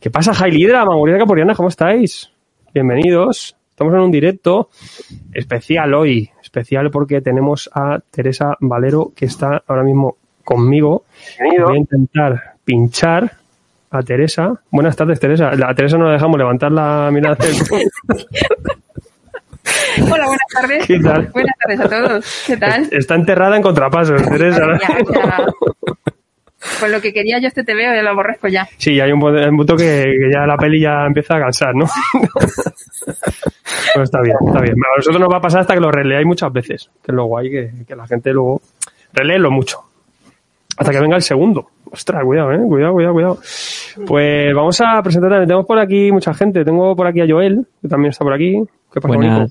¿Qué pasa, Jailidra, Mauricio Caporiana? ¿Cómo estáis? Bienvenidos. Estamos en un directo especial hoy. Especial porque tenemos a Teresa Valero que está ahora mismo conmigo. Voy a intentar pinchar a Teresa. Buenas tardes, Teresa. A Teresa no la dejamos levantar la mirada. Hola, buenas tardes. ¿Qué tal? Buenas tardes a todos. ¿Qué tal? Está enterrada en contrapasos, Teresa. Ya, ya. Con lo que quería yo este te veo, ya lo aborrezco ya. Sí, hay un, pu- un punto que, que ya la peli ya empieza a cansar, ¿no? Pero está bien, está bien. A nosotros nos va a pasar hasta que lo releáis muchas veces, que es lo guay, que, que la gente luego releelo mucho. Hasta que venga el segundo. Ostras, cuidado, eh, cuidado, cuidado, cuidado. Pues vamos a presentar también. Tenemos por aquí mucha gente. Tengo por aquí a Joel, que también está por aquí. ¿Qué pasa?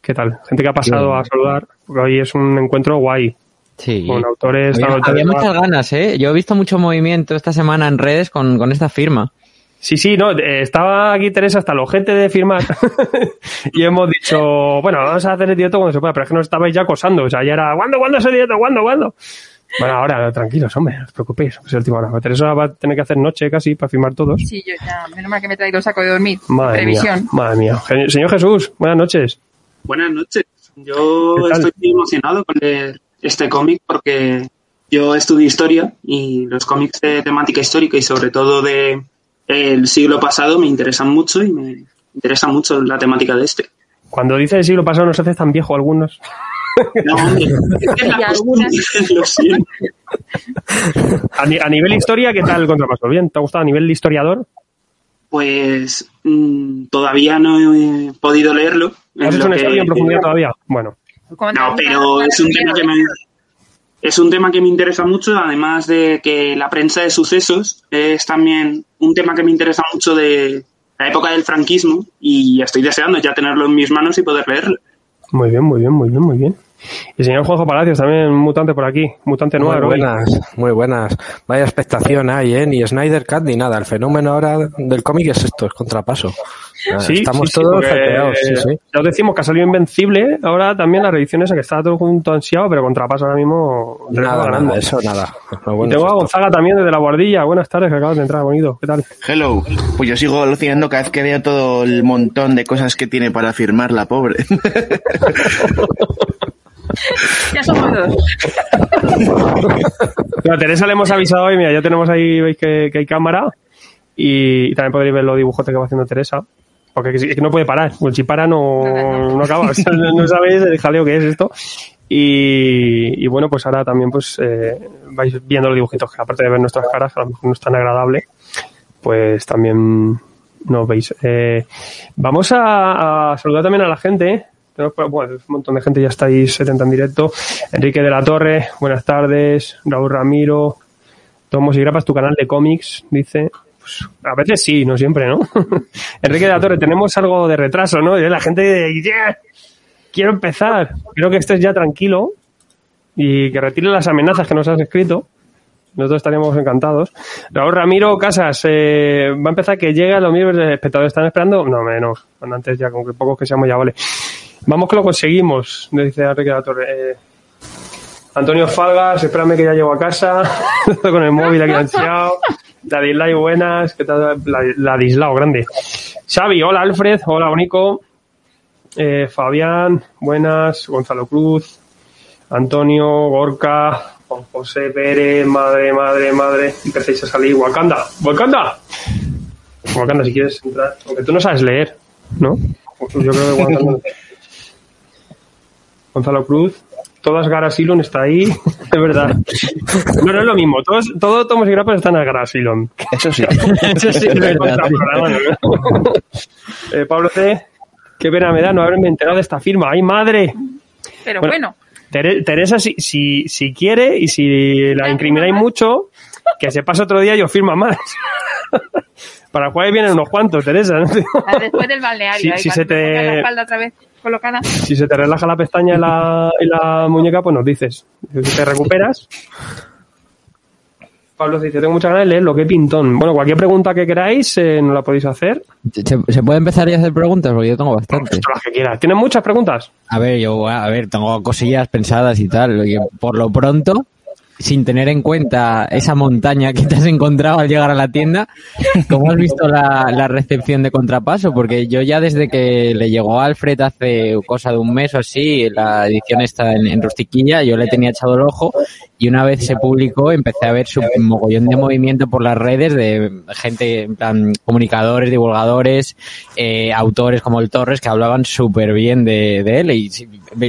¿Qué tal? Gente que ha pasado Bien. a saludar, porque hoy es un encuentro guay. Sí. Con autores, Había, había muchas ganas, ¿eh? Yo he visto mucho movimiento esta semana en redes con, con esta firma. Sí, sí, no, eh, estaba aquí Teresa hasta los gente de firmar y hemos dicho, bueno, vamos a hacer el directo cuando se pueda, pero es que nos estabais ya acosando, o sea, ya era, ¿cuándo, cuándo es el directo? ¿Cuándo, cuándo? Bueno, ahora, tranquilos, hombre, no os preocupéis, es el último hora. Teresa va a tener que hacer noche casi para firmar todos. Sí, yo ya, menos mal que me he traído el saco de dormir. Madre Previsión. mía, madre mía. Señor Jesús, buenas noches. Buenas noches. Yo estoy muy emocionado con leer este cómic porque yo estudio historia y los cómics de temática histórica y sobre todo de el siglo pasado me interesan mucho y me interesa mucho la temática de este. Cuando dice el siglo pasado no se hace tan viejo algunos. No, hombre, lo siento. A, ni- a nivel historia, ¿qué tal el contrapaso? ¿Bien? ¿Te ha gustado a nivel de historiador? Pues mm, todavía no he podido leerlo. ¿Has Es hecho un estudio en profundidad todavía? Bueno, No, pero es un tema que me es un tema que me interesa mucho, además de que la prensa de sucesos es también un tema que me interesa mucho de la época del franquismo y estoy deseando ya tenerlo en mis manos y poder leerlo. muy bien, muy bien, muy bien, muy bien. Y señor Juanjo Palacios, también mutante por aquí, mutante Muy nuevo. buenas, muy buenas. Vaya expectación hay, ¿eh? Ni Snyder Cut ni nada. El fenómeno ahora del cómic es esto, es contrapaso. Sí, Estamos sí, todos sí, sí. Ya os decimos que ha salido Invencible, ahora también la reedición esa que está todo junto ansiado, pero contrapaso ahora mismo. Nada, ganando. nada, eso nada. Lo Y bueno tengo es a esto. Gonzaga también desde la guardilla. Buenas tardes, que acabas de entrar, bonito. ¿Qué tal? Hello. Pues yo sigo alucinando cada vez que veo todo el montón de cosas que tiene para firmar la pobre. Ya somos dos. Pero a Teresa le hemos avisado hoy, mira, ya tenemos ahí, veis que, que hay cámara. Y, y también podréis ver los dibujos que va haciendo Teresa. Porque es que no puede parar. Pues si para no, no acaba. O sea, no sabéis el jaleo que es esto. Y, y bueno, pues ahora también pues eh, vais viendo los dibujitos, que aparte de ver nuestras caras, que a lo mejor no es tan agradable, pues también nos veis. Eh, vamos a, a saludar también a la gente. Tenemos por- bueno, un montón de gente ya estáis 70 en directo. Enrique de la Torre, buenas tardes. Raúl Ramiro, Tomos y Grapas, tu canal de cómics, dice. A veces sí, no siempre, ¿no? Enrique de la Torre, tenemos algo de retraso, ¿no? La gente, "Yeah, quiero empezar. Quiero que estés ya tranquilo y que retire las amenazas que nos has escrito. Nosotros estaríamos encantados. Raúl Ramiro Casas, eh, va a empezar que llega los miembros de espectadores. ¿Están esperando? No, menos. Antes ya, con que pocos que seamos ya vale. Vamos que lo conseguimos, dice Enrique de la Torre. Eh, Antonio Falgas, espérame que ya llego a casa. con el móvil aquí ansiado. Ladislao, buenas. ¿Qué tal? La- Ladislao, grande. Xavi, hola Alfred, hola Bonico. Eh, Fabián, buenas. Gonzalo Cruz. Antonio, Gorka, Juan José Pérez, madre, madre, madre. Empecéis a salir. Wakanda, Wakanda. Wakanda, si quieres entrar. Aunque tú no sabes leer, ¿no? Yo creo que Wakanda. Gonzalo Cruz. Todas Garasilon está ahí, de verdad. No, no es lo mismo. Todos, todo Tomos y Grapas están a Garasilon. Eso sí. Eso sí es verdad. Eh, Pablo C. Qué pena me da no haberme enterado de esta firma. ¡Ay, madre! Pero Bueno, bueno, Tere- Teresa, si, si, si quiere y si la incrimináis mucho, que se pase otro día y os firma más. Para jueves vienen unos cuantos, Teresa. ¿no? Ah, Después del balneario, Sí, ahí cuando se te- la espalda otra vez colocada. Si se te relaja la pestaña y la, y la muñeca, pues nos dices. Si te recuperas. Pablo dice, tengo muchas ganas de leerlo, qué pintón. Bueno, cualquier pregunta que queráis, eh, nos la podéis hacer. ¿Se, se puede empezar ya a hacer preguntas? Porque yo tengo bastantes. Las que quieras. ¿Tienes muchas preguntas? A ver, yo, a ver, tengo cosillas pensadas y tal. Por lo pronto, sin tener en cuenta esa montaña que te has encontrado al llegar a la tienda, ¿cómo has visto la, la recepción de Contrapaso? Porque yo ya desde que le llegó a Alfred hace cosa de un mes o así, la edición está en, en Rustiquilla, yo le tenía echado el ojo y una vez se publicó empecé a ver su mogollón de movimiento por las redes de gente, en plan, comunicadores, divulgadores, eh, autores como el Torres que hablaban súper bien de, de él y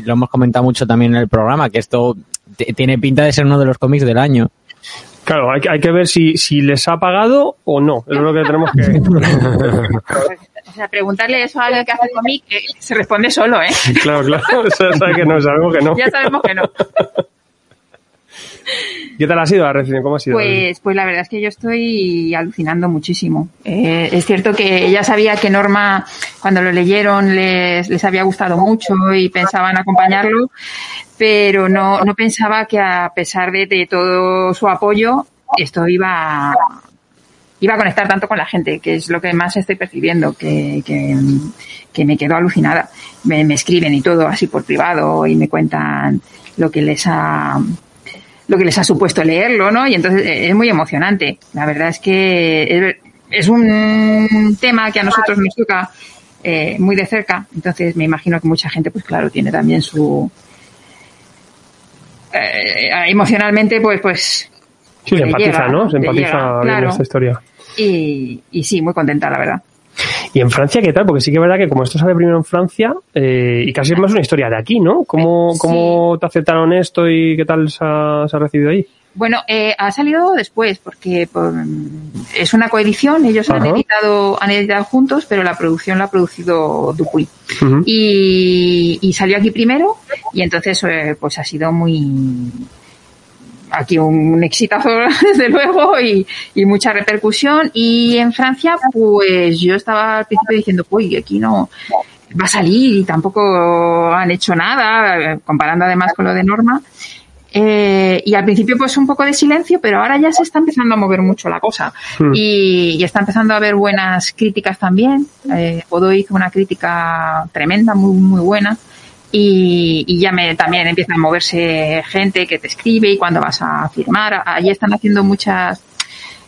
lo hemos comentado mucho también en el programa, que esto tiene pinta de ser uno de los cómics del año. Claro, hay, que- hay que ver si, si les ha pagado o no. Es lo que tenemos que... O sea, preguntarle eso a alguien que hace cómic eh, se responde solo, ¿eh? claro, claro. Eso sabe que no, sabemos que no. Ya sabemos que no. ¿Qué tal ha sido la recepción? ¿Cómo ha sido? Pues, pues la verdad es que yo estoy alucinando muchísimo. Eh, es cierto que ella sabía que Norma, cuando lo leyeron, les, les había gustado mucho y pensaban acompañarlo, pero no, no pensaba que a pesar de, de todo su apoyo, esto iba, iba a conectar tanto con la gente, que es lo que más estoy percibiendo, que, que, que me quedo alucinada. Me, me escriben y todo así por privado y me cuentan lo que les ha lo que les ha supuesto leerlo, ¿no? Y entonces eh, es muy emocionante. La verdad es que es, un tema que a nosotros nos toca eh, muy de cerca. Entonces me imagino que mucha gente, pues claro, tiene también su eh, emocionalmente, pues, pues Sí, se empatiza, llega, ¿no? Se empatiza llega, claro. esta historia. Y, y sí, muy contenta, la verdad. ¿Y en Francia qué tal? Porque sí que es verdad que como esto sale primero en Francia, eh, y casi es más una historia de aquí, ¿no? ¿Cómo, Sí. cómo te aceptaron esto y qué tal se ha, se ha recibido ahí? Bueno, eh, ha salido después porque por- es una coedición. Ellos han editado, han editado juntos, pero la producción la ha producido Dupuy. Y salió aquí primero y entonces eh, pues ha sido muy aquí un exitazo desde luego y, y mucha repercusión y en Francia pues yo estaba al principio diciendo uy aquí no va a salir y tampoco han hecho nada comparando además con lo de Norma eh, y al principio pues un poco de silencio, pero ahora ya se está empezando a mover mucho la cosa. Hmm. Y, y está empezando a haber buenas críticas también. Eh, Odo hizo una crítica tremenda, muy, muy buena. Y, y ya me, también empieza a moverse gente que te escribe y cuando vas a firmar. Allí están haciendo muchas,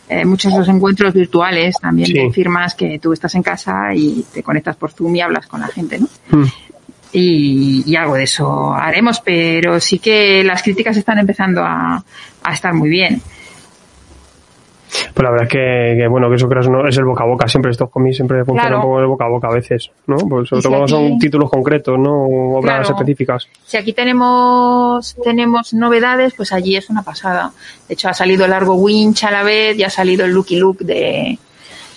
eh, muchos los encuentros virtuales también Sí. de firmas que tú estás en casa y te conectas por Zoom y hablas con la gente, ¿no? Mm. y, y algo de eso haremos, pero sí que las críticas están empezando a, a estar muy bien. Pues la verdad es que, que, bueno, que eso creo no, es el boca a boca. Siempre estos cómics siempre funcionan Claro. un poco de boca a boca a veces, ¿no? Pues sobre si todo cuando aquí- son títulos concretos, ¿no? Obras Claro. específicas. Si aquí tenemos, tenemos novedades, pues allí es una pasada. De hecho, ha salido el Largo Winch a la vez y ha salido el Lucky Luke de,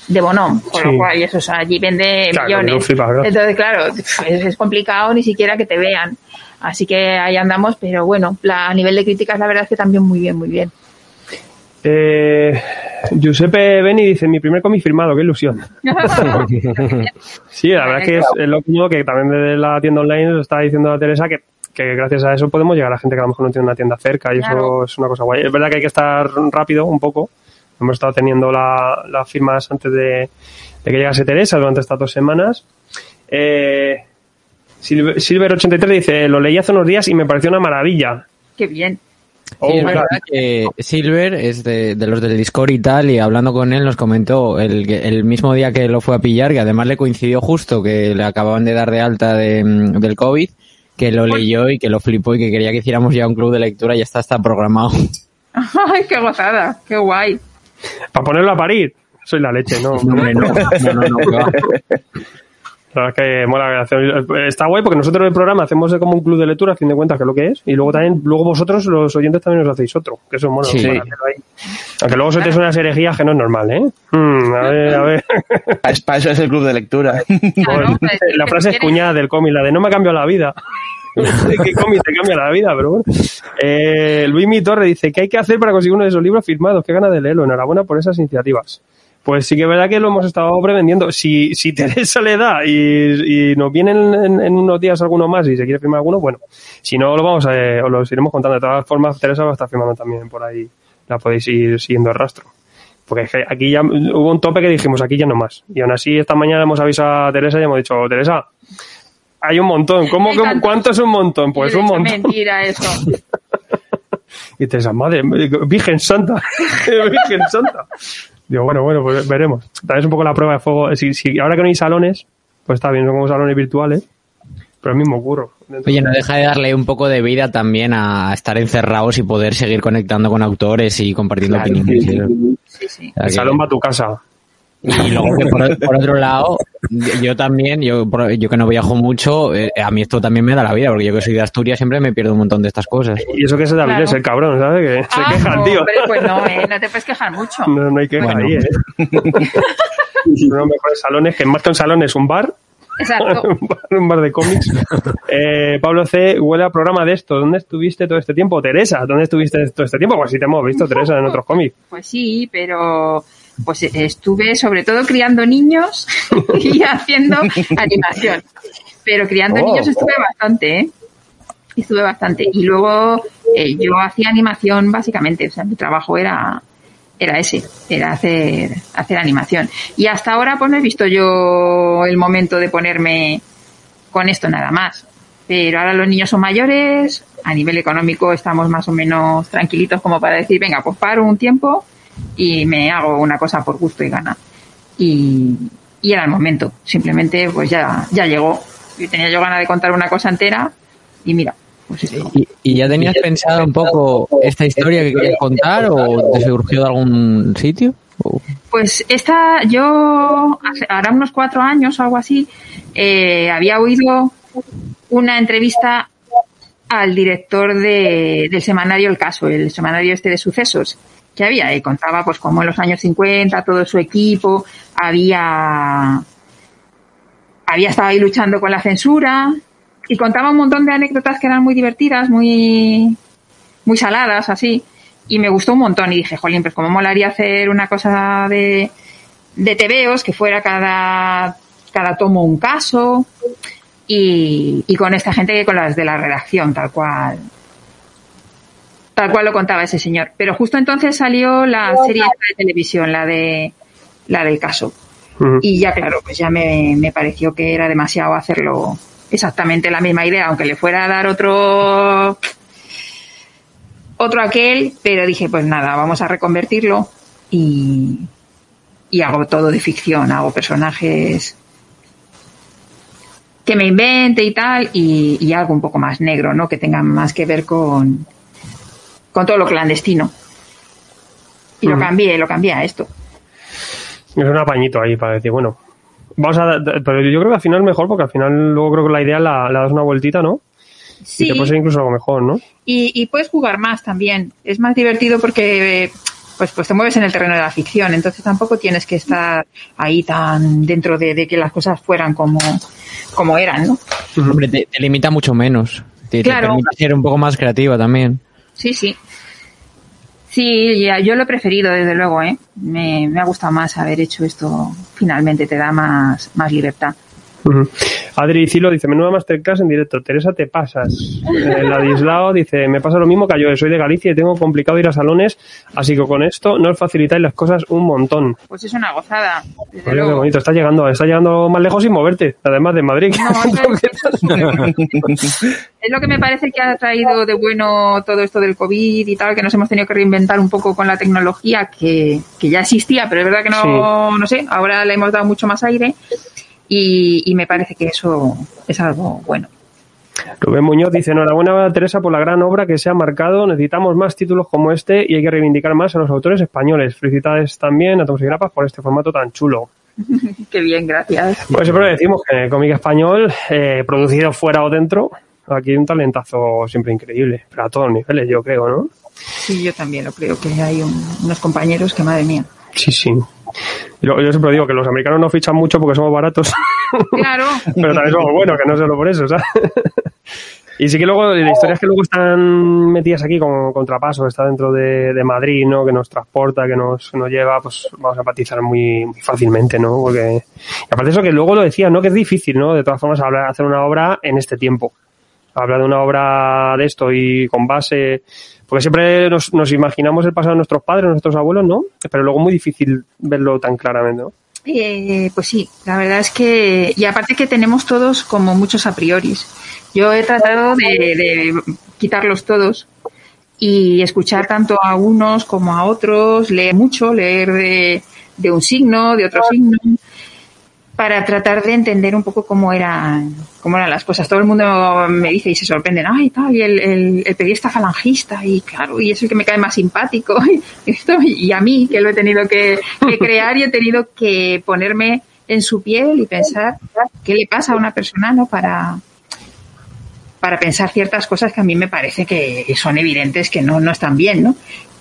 de Bonhomme, con Sí. lo cual y eso o sea, allí vende Claro, millones. flipas. Entonces, claro, es, es complicado ni siquiera que te vean. Así que ahí andamos, pero bueno, la, a nivel de críticas la verdad es que también muy bien, muy bien. Eh, Giuseppe Beni dice, mi primer cómic firmado, qué ilusión. Sí, la verdad es que es, es lo mismo que también desde la tienda online nos estaba diciendo a Teresa que, que gracias a eso podemos llegar a gente que a lo mejor no tiene una tienda cerca y eso es una cosa guay. Es verdad que hay que estar rápido un poco. Hemos estado teniendo la- las firmas antes de, de que llegase Teresa durante estas dos semanas. Eh, Silver- Silver83 dice, lo leí hace unos días y me pareció una maravilla. Qué bien. Oh, Sí, es claro. verdad que Silver es de, de los del Discord y tal, y hablando con él nos comentó el, mismo día que lo fue a pillar, que además le coincidió justo que le acababan de dar de alta de, mm, del COVID, que lo leyó y que lo flipó y que quería que hiciéramos ya un club de lectura y ya está, está programado. Ay, qué gozada, qué guay. Para ponerlo a parir. Soy la leche, ¿no? No, no, no, no, no. La verdad es que mola. Está guay porque nosotros en el programa hacemos de como un club de lectura, a fin de cuentas, que es lo que es. Y luego también, luego vosotros, los oyentes, también os hacéis otro. Que eso es mola. Sí. para ahí. Aunque luego soltéis unas herejías que no es normal, ¿eh? Mm, a ver, a ver. Para eso es el club de lectura. Claro, pues, la ¿qué frase es cuñada del cómic, la de no me ha cambiado la vida. ¿Qué cómic te cambia la vida? Pero bueno. Eh, Luis Mi Torre dice, ¿qué hay que hacer para conseguir uno de esos libros firmados? Qué ganas de leerlo. Enhorabuena por esas iniciativas. Pues sí que es verdad que lo hemos estado prevendiendo. Si, si Teresa le da y, y nos vienen en, en unos días alguno más y se quiere firmar alguno, bueno, si no lo vamos a, os lo iremos contando. De todas formas, Teresa va a estar firmando también por ahí. La podéis ir siguiendo el rastro. Porque es que aquí ya hubo un tope que dijimos, aquí ya no más. Y aún así, esta mañana hemos avisado a Teresa y hemos dicho, Teresa, hay un montón. ¿Cómo, cómo-. ¿Cuánto es un montón? Pues un montón. Mentira eso. Y Teresa, madre, Virgen Santa, Virgen Santa. Digo, bueno, bueno, pues veremos. También es un poco la prueba de fuego. Si, si ahora que no hay salones, pues está bien, son como salones virtuales, pero el mismo curro. Oye, no deja de darle un poco de vida también a estar encerrados y poder seguir conectando con autores y compartiendo Claro, opiniones. sí, El salón va a tu casa. Y luego que por, por otro lado, yo también, yo, yo que no viajo mucho, eh, a mí esto también me da la vida, porque yo que soy de Asturias siempre me pierdo un montón de estas cosas. Y eso que se David Claro. es el cabrón, ¿sabes? Que Ah, se quejan, no, tío. hombre, pues no, eh, no te puedes quejar mucho. No, no hay queja Bueno. ahí, ¿eh? Uno de los mejores salones, que más que un salón es un bar, Exacto. un bar, un bar de cómics. Eh, Pablo C. huele a programa de esto. ¿Dónde estuviste todo este tiempo? Teresa, ¿dónde estuviste todo este tiempo? Pues sí te hemos visto, Teresa, en otros cómics. Pues sí, pero pues estuve sobre todo criando niños y haciendo animación. Pero criando Oh. niños estuve bastante, ¿eh? Estuve bastante. Y luego eh, yo hacía animación básicamente, o sea, mi trabajo era era ese, era hacer hacer animación. Y hasta ahora pues no he visto yo el momento de ponerme con esto nada más. Pero ahora los niños son mayores, a nivel económico estamos más o menos tranquilitos como para decir, venga, pues paro un tiempo y me hago una cosa por gusto y gana. Y, y era el momento, simplemente pues ya, ya llegó. Yo tenía yo ganas de contar una cosa entera y mira, pues esto. ¿Y, y ya tenías pensado un poco esta historia que querías contar o te surgió de algún sitio? O- Pues esta, yo hace, ahora unos cuatro años o algo así, eh, había oído una entrevista al director de, del semanario El Caso, el semanario este de sucesos que había, y contaba pues como en los años 50 todo su equipo había había estado ahí luchando con la censura y contaba un montón de anécdotas que eran muy divertidas, muy muy saladas así y me gustó un montón y dije, jolín, pues como molaría hacer una cosa de, de tebeos que fuera cada, cada tomo un caso y, y con esta gente que con las de la redacción, tal cual. Tal cual lo contaba ese señor. Pero justo entonces salió la serie esta de televisión, la de la del caso. Y ya claro, pues ya me, me pareció que era demasiado hacerlo exactamente la misma idea, aunque le fuera a dar otro otro aquel, pero dije, pues nada, vamos a reconvertirlo y, y hago todo de ficción, hago personajes que me invente y tal, y, y algo un poco más negro, ¿no? Que tengan más que ver con, con todo lo clandestino. Y lo cambié, lo cambié a esto. Es un apañito ahí para decir, bueno, vamos a. Pero yo creo que al final es mejor, porque al final luego creo que la idea la, la das una vueltita, ¿no? Y Sí, te puede ser incluso algo mejor, ¿no? y, y puedes jugar más también. Es más divertido porque pues, pues te mueves en el terreno de la ficción, entonces tampoco tienes que estar ahí tan dentro de, de que las cosas fueran como, como eran, ¿no? Hombre, te, te limita mucho menos. Te, te Claro. permite ser un poco más creativa también. Sí, sí. Sí, ya, yo lo he preferido, desde luego, ¿eh? Me, me ha gustado más haber hecho esto. Finalmente te da más, más libertad. Ujú. Adri Cilo dice, menuda masterclass en directo. Teresa, te pasas. Eh, Ladislao dice, me pasa lo mismo que yo, soy de Galicia y tengo complicado ir a salones, así que con esto nos facilitáis las cosas un montón. Pues es una gozada, desde Oye, qué luego. bonito, está llegando, está llegando más lejos sin moverte, además de Madrid. No, es, es lo que me parece que ha traído de bueno todo esto del COVID y tal, que nos hemos tenido que reinventar un poco con la tecnología que, que ya existía, pero es verdad que no, no sé, ahora le hemos dado mucho más aire y, y me parece que eso es algo bueno. Rubén Muñoz dice, enhorabuena Teresa por la gran obra que se ha marcado, necesitamos más títulos como este y hay que reivindicar más a los autores españoles. Felicidades también a Tomás y Grapas por este formato tan chulo. Qué bien, gracias. Pues siempre decimos que el cómic español, eh, producido fuera o dentro, aquí hay un talentazo siempre increíble, pero a todos los niveles, yo creo, ¿no? Sí, yo también lo creo, que hay un- unos compañeros que, madre mía. Sí, sí. Y lo- Yo siempre digo que los americanos no fichan mucho porque somos baratos, Claro, pero también somos buenos, que no solo por eso, ¿sabes? Y sí que luego, las historias que luego están metidas aquí con Contrapaso, está dentro de, de Madrid, ¿no? Que nos transporta, que nos, que nos lleva, pues vamos a empatizar muy, muy fácilmente, ¿no? Porque, y aparte de eso que luego lo decía, ¿no? Que es difícil, ¿no? De todas formas, hablar, hacer una obra en este tiempo. Hablar de una obra de esto y con base, porque siempre nos, nos imaginamos el pasado de nuestros padres, nuestros abuelos, ¿no? Pero luego es muy difícil verlo tan claramente, ¿no? Eh, pues sí, la verdad es que, y aparte que tenemos todos como muchos a prioris. Yo he tratado de, de quitarlos todos y escuchar tanto a unos como a otros, leer mucho, leer de, de un signo, de otro signo, para tratar de entender un poco cómo eran, cómo eran las cosas. Todo el mundo me dice y se sorprenden, ay, tal, y el, el, el periodista falangista, y claro, y es el que me cae más simpático. Y, esto, y a mí, que lo he tenido que, que crear y he tenido que ponerme en su piel y pensar qué le pasa a una persona, ¿no? Para, para pensar ciertas cosas que a mí me parece que son evidentes que no, no están bien, ¿no?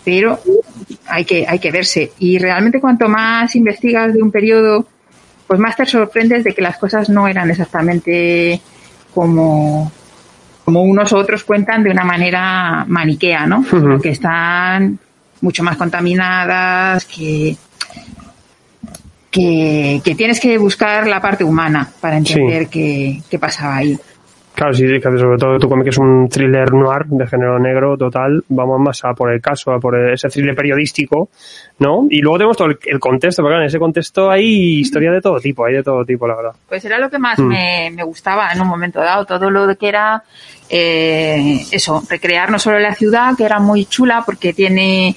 Pero hay que, hay que verse. Y realmente cuanto más investigas de un periodo, pues más te sorprendes de que las cosas no eran exactamente como, como unos u otros cuentan de una manera maniquea, ¿no? Ujú. Que están mucho más contaminadas, que, que, que tienes que buscar la parte humana para entender qué, qué pasaba ahí. Claro, sí, sobre todo tu cómic es un thriller noir de género negro total, vamos más a por el caso, a por ese thriller periodístico, ¿no? Y luego tenemos todo el, el contexto, porque en ese contexto hay historia de todo tipo, hay de todo tipo, la verdad. Pues era lo que más Mm. me, me gustaba en un momento dado, todo lo de que era eh, eso, recrear no solo la ciudad, que era muy chula porque tiene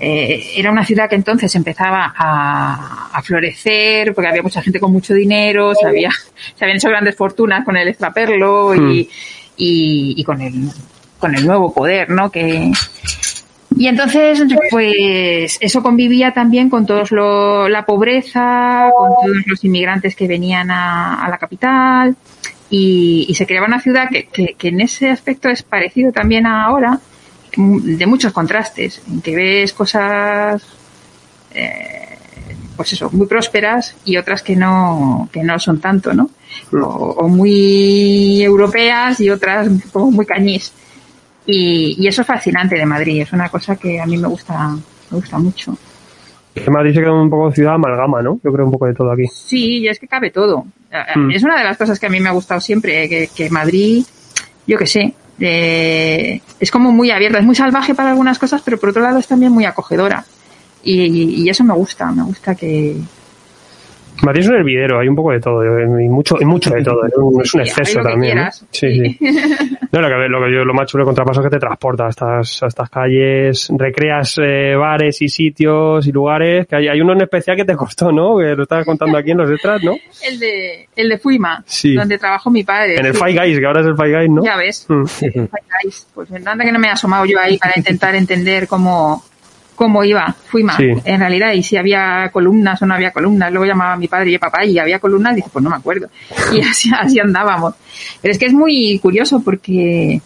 eh, era una ciudad que entonces empezaba a, a florecer porque había mucha gente con mucho dinero, se, había, se habían hecho grandes fortunas con el extraperlo y, y, y con el con el nuevo poder, ¿no? Que y entonces, pues eso convivía también con todos lo, la pobreza, con todos los inmigrantes que venían a, a la capital y, y se creaba una ciudad que, que, que en ese aspecto es parecido también a ahora, de muchos contrastes, en que ves cosas, eh, pues eso, muy prósperas y otras que no, que no son tanto, ¿no? O, o muy europeas y otras como muy cañís. Y, y eso es fascinante de Madrid, es una cosa que a mí me gusta, me gusta mucho. Madrid se queda un poco ciudad amalgama, ¿no? Yo creo un poco de todo aquí. Sí, y es que cabe todo. Eh, Mm. Es una de las cosas que a mí me ha gustado siempre, que, que Madrid, yo que sé, es como muy abierta, es muy salvaje para algunas cosas, pero por otro lado es también muy acogedora. Y, y eso me gusta, me gusta que... Madrid es un hervidero, hay un poco de todo, y mucho, y mucho de todo, es un- es un Sí, exceso también. quieras. Sí, sí. No, lo que, lo que yo, lo más chulo de contrapaso es que te transporta a estas, a estas calles, recreas eh, bares y sitios y lugares, que hay, hay uno en especial que te costó, ¿no? Que lo estabas contando aquí en los extras, ¿no? El de, el de Fuima, Sí. donde trabajó mi padre. En el. Five Guys, que ahora es el Five Guys, ¿no? Ya ves. Mm. Five Guys. Pues anda que no me he asomado yo ahí para intentar entender cómo, cómo iba Fuima. Sí. En realidad, y si había columnas o no había columnas. Luego llamaba a mi padre y papá y había columnas. Dice, pues no me acuerdo. Y así, así andábamos. Pero es que es muy curioso porque,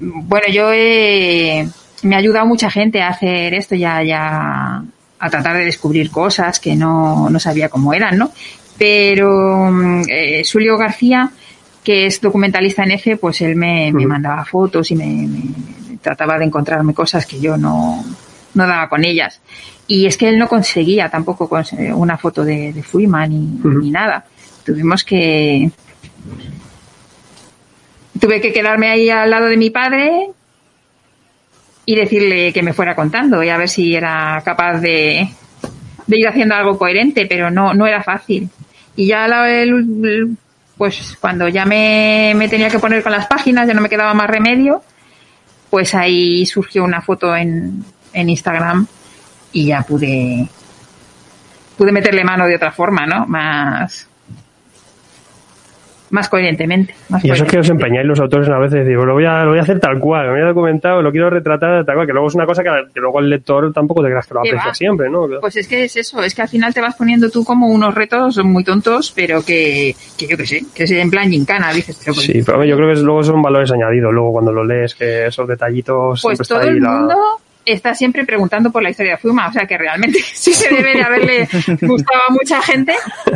bueno, yo he, me ha ayudado mucha gente a hacer esto ya, ya, a tratar de descubrir cosas que no, no sabía cómo eran, ¿no? Pero mm, eh, Julio García, que es documentalista en F, pues él me, me Ujú. mandaba fotos y me, me- me trataba de encontrarme cosas que yo no, no daba con ellas. Y es que él no conseguía tampoco cons- una foto de, de Fuima ni, nada. Tuvimos que... Tuve que quedarme ahí al lado de mi padre y decirle que me fuera contando y a ver si era capaz de, de ir haciendo algo coherente, pero no, no era fácil. Y ya la- el- pues cuando ya me, me tenía que poner con las páginas, ya no me quedaba más remedio, pues ahí surgió una foto en, en Instagram y ya pude pude meterle mano de otra forma, ¿no? Más más coherentemente. Más Y eso es que os empeñáis los autores a veces, digo, lo voy a, lo voy a hacer tal cual, lo voy a documentar, lo quiero retratar tal cual, que luego es una cosa que, que luego el lector tampoco te creas que lo aprecia siempre, ¿no? Pues es que es eso, es que al final te vas poniendo tú como unos retos muy tontos, pero que, que yo que sé, que es en plan gincana, dices, pero pues, Sí, pero yo creo que luego son valores añadidos, luego cuando lo lees, que esos detallitos pues siempre está todo ahí el la- está siempre preguntando por la historia de Fuma, o sea que realmente sí se debe de haberle gustado a mucha gente,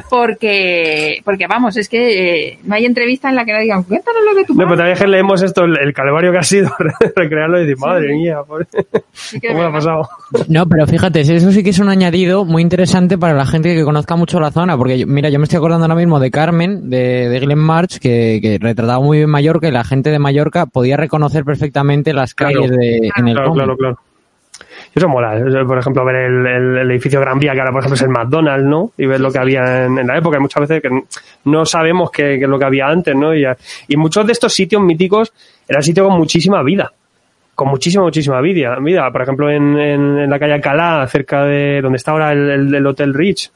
porque, porque vamos, es que eh, no hay entrevista en la que no digan, cuéntanos lo de tu No, pero madre". también que leemos esto, el, el calvario que ha sido recrearlo y decir, madre mía, pobre, Sí que ¿cómo ha pasado? No, pero fíjate, eso sí que es un añadido muy interesante para la gente que conozca mucho la zona, porque yo- mira, yo me estoy acordando ahora mismo de Carmen, de, de Glen March, que, que retrataba muy bien Mallorca y la gente de Mallorca podía reconocer perfectamente las Claro. calles de, en el Claro, claro, claro. Y Eso mola. Eso, Por ejemplo, ver el, el- el edificio Gran Vía, que ahora, por ejemplo, es el McDonald's, ¿no? Y ver lo que había en, en la época. Hay muchas veces que no sabemos qué, es lo que había antes, ¿no? Y, y muchos de estos sitios míticos eran sitios con muchísima vida. Con muchísima, muchísima vida. vida. Por ejemplo, en, en- en la calle Alcalá, cerca de donde está ahora el Hotel Rich,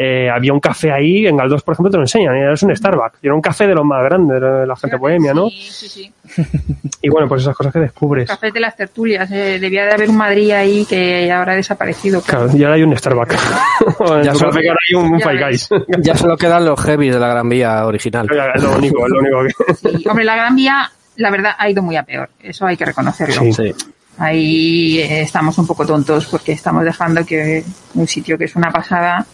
eh, había un café ahí, en Galdós, por ejemplo, te lo enseñan, es un Starbucks. Y era un café de los más grandes, de la gente bohemia, ¿no? Sí, sí, sí. Y bueno, pues esas cosas que descubres. Cafés de las tertulias. eh, debía de haber un Madrid ahí que ahora ha desaparecido. Claro, y ahora hay un Starbucks. Ya solo- café que ahora hay un, un Ya Five. Guys. Ya solo quedan los heavies de la Gran Vía original. es lo único, es lo único que... Sí, Hombre, la Gran Vía, la verdad, ha ido muy a peor. Eso hay que reconocerlo. Sí. Sí. Ahí eh, estamos un poco tontos porque estamos dejando que un sitio que es una pasada,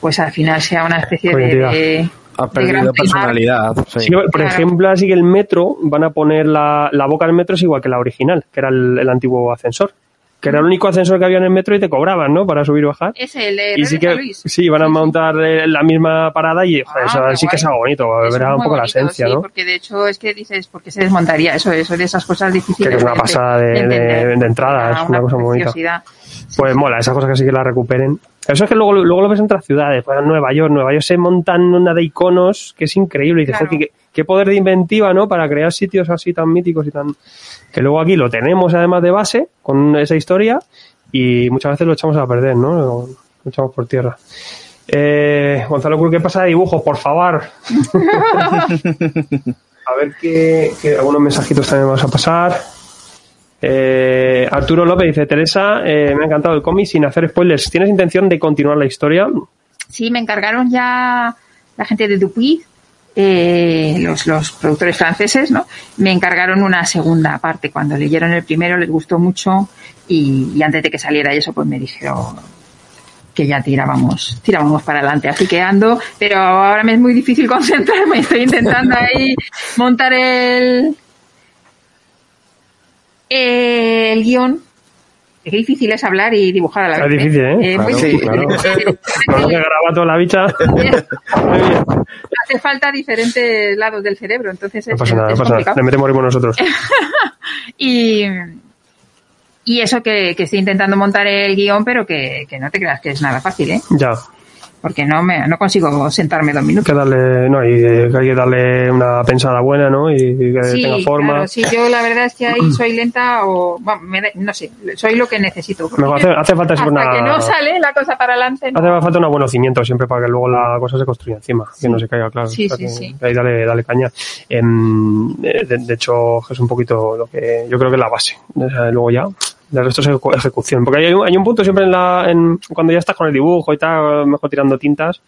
pues al final sea una especie de, Ha perdido personalidad. sí. Sí, por Claro. ejemplo, así que el metro van a poner la, la boca del metro es igual que la original, que era el, el antiguo ascensor. Que era el único ascensor que había en el metro y te cobraban, ¿no? Para subir y bajar. Es el de Y sí que Luis. sí, van a montar eh, la misma parada y joder, Ah, eso sí que es algo bonito, Eso verá un poco la esencia, sí, ¿no? Porque de hecho es que dices, ¿por qué se desmontaría? Eso, eso de esas cosas difíciles. Que es una de- pasada de- de- de entrada, Ah, es una cosa muy bonita. Pues mola, esas cosas que sí que la recuperen. Eso es que luego, luego lo ves en otras ciudades, pues en Nueva York, Nueva York se montan una de iconos que es increíble. Y dices, Claro. "Joder, qué, qué poder de inventiva, ¿no? Para crear sitios así tan míticos y tan. Que luego aquí lo tenemos además de base, con esa historia, y muchas veces lo echamos a perder, ¿no? Lo, lo echamos por tierra. Eh, Gonzalo Cruz, ¿qué pasa de dibujos, por favor? a ver qué, qué- algunos mensajitos también vamos a pasar. Eh, Arturo López dice, Teresa, eh, me ha encantado el cómic sin hacer spoilers. ¿Tienes intención de continuar la historia? Sí, me encargaron ya la gente de Dupuy, eh, los, los productores franceses, ¿no? Me encargaron una segunda parte. Cuando leyeron el primero les gustó mucho y, y antes de que saliera eso, pues me dijeron que ya tirábamos, tirábamos para adelante. Así que ando, pero ahora me es muy difícil concentrarme. Estoy intentando ahí montar el, el guion. Qué difícil es hablar y dibujar a la Es vez. difícil, ¿eh? Claro, difícil. claro. Con lo que graba toda la bicha. Muy bien. hace falta diferentes lados del cerebro, entonces es, No pasa nada, no es pasa nada. complicado. Le metemos ritmo nosotros. Y, y eso que, que estoy intentando montar el guion, pero que, que no te creas que es nada fácil, ¿eh? Ya. Porque no me no consigo sentarme dos minutos. que darle, no, y eh, hay que darle una pensada buena, ¿no? Y, y que Sí, tenga forma. claro, sí, yo la verdad es que ahí soy lenta o, bueno, me no sé, soy lo que necesito. Me hace, hace falta hasta una, que no sale la cosa para adelante. no. hace falta un buen cimiento siempre para que luego la cosa se construya encima, que no se caiga, claro. Sí, O sea, sí, que- sí. que ahí dale, dale caña. Em, eh, de, de hecho, es un poquito lo que yo creo que es la base. O sea, luego ya, el resto es ejecu- ejecución. Porque hay, un- hay un punto siempre en la, en, cuando ya estás con el dibujo y tal, mejor tirando tintas,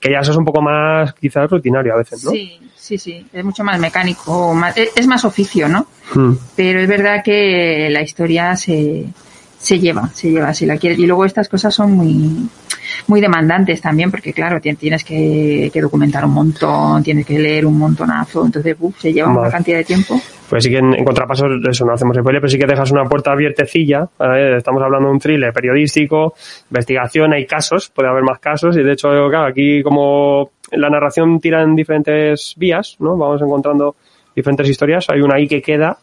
que ya eso es un poco más, quizás rutinario a veces, ¿no? Sí, sí, sí, es mucho más mecánico, más- es es más oficio, ¿no? Mm. pero es verdad que la historia se, se lleva, se lleva si la quieres. Y luego estas cosas son muy, muy demandantes también, porque claro, tien- tienes que, que documentar un montón, tienes que leer un montonazo, entonces uf, se lleva una Vale. cantidad de tiempo. Pues sí que en, en contrapasos, eso no hacemos spoiler, pero sí que dejas una puerta abiertecilla. ¿vale? Estamos hablando de un thriller periodístico, investigación, hay casos, puede haber más casos, y de hecho, claro, aquí como la narración tira en diferentes vías, ¿no? Vamos encontrando diferentes historias, hay una ahí que queda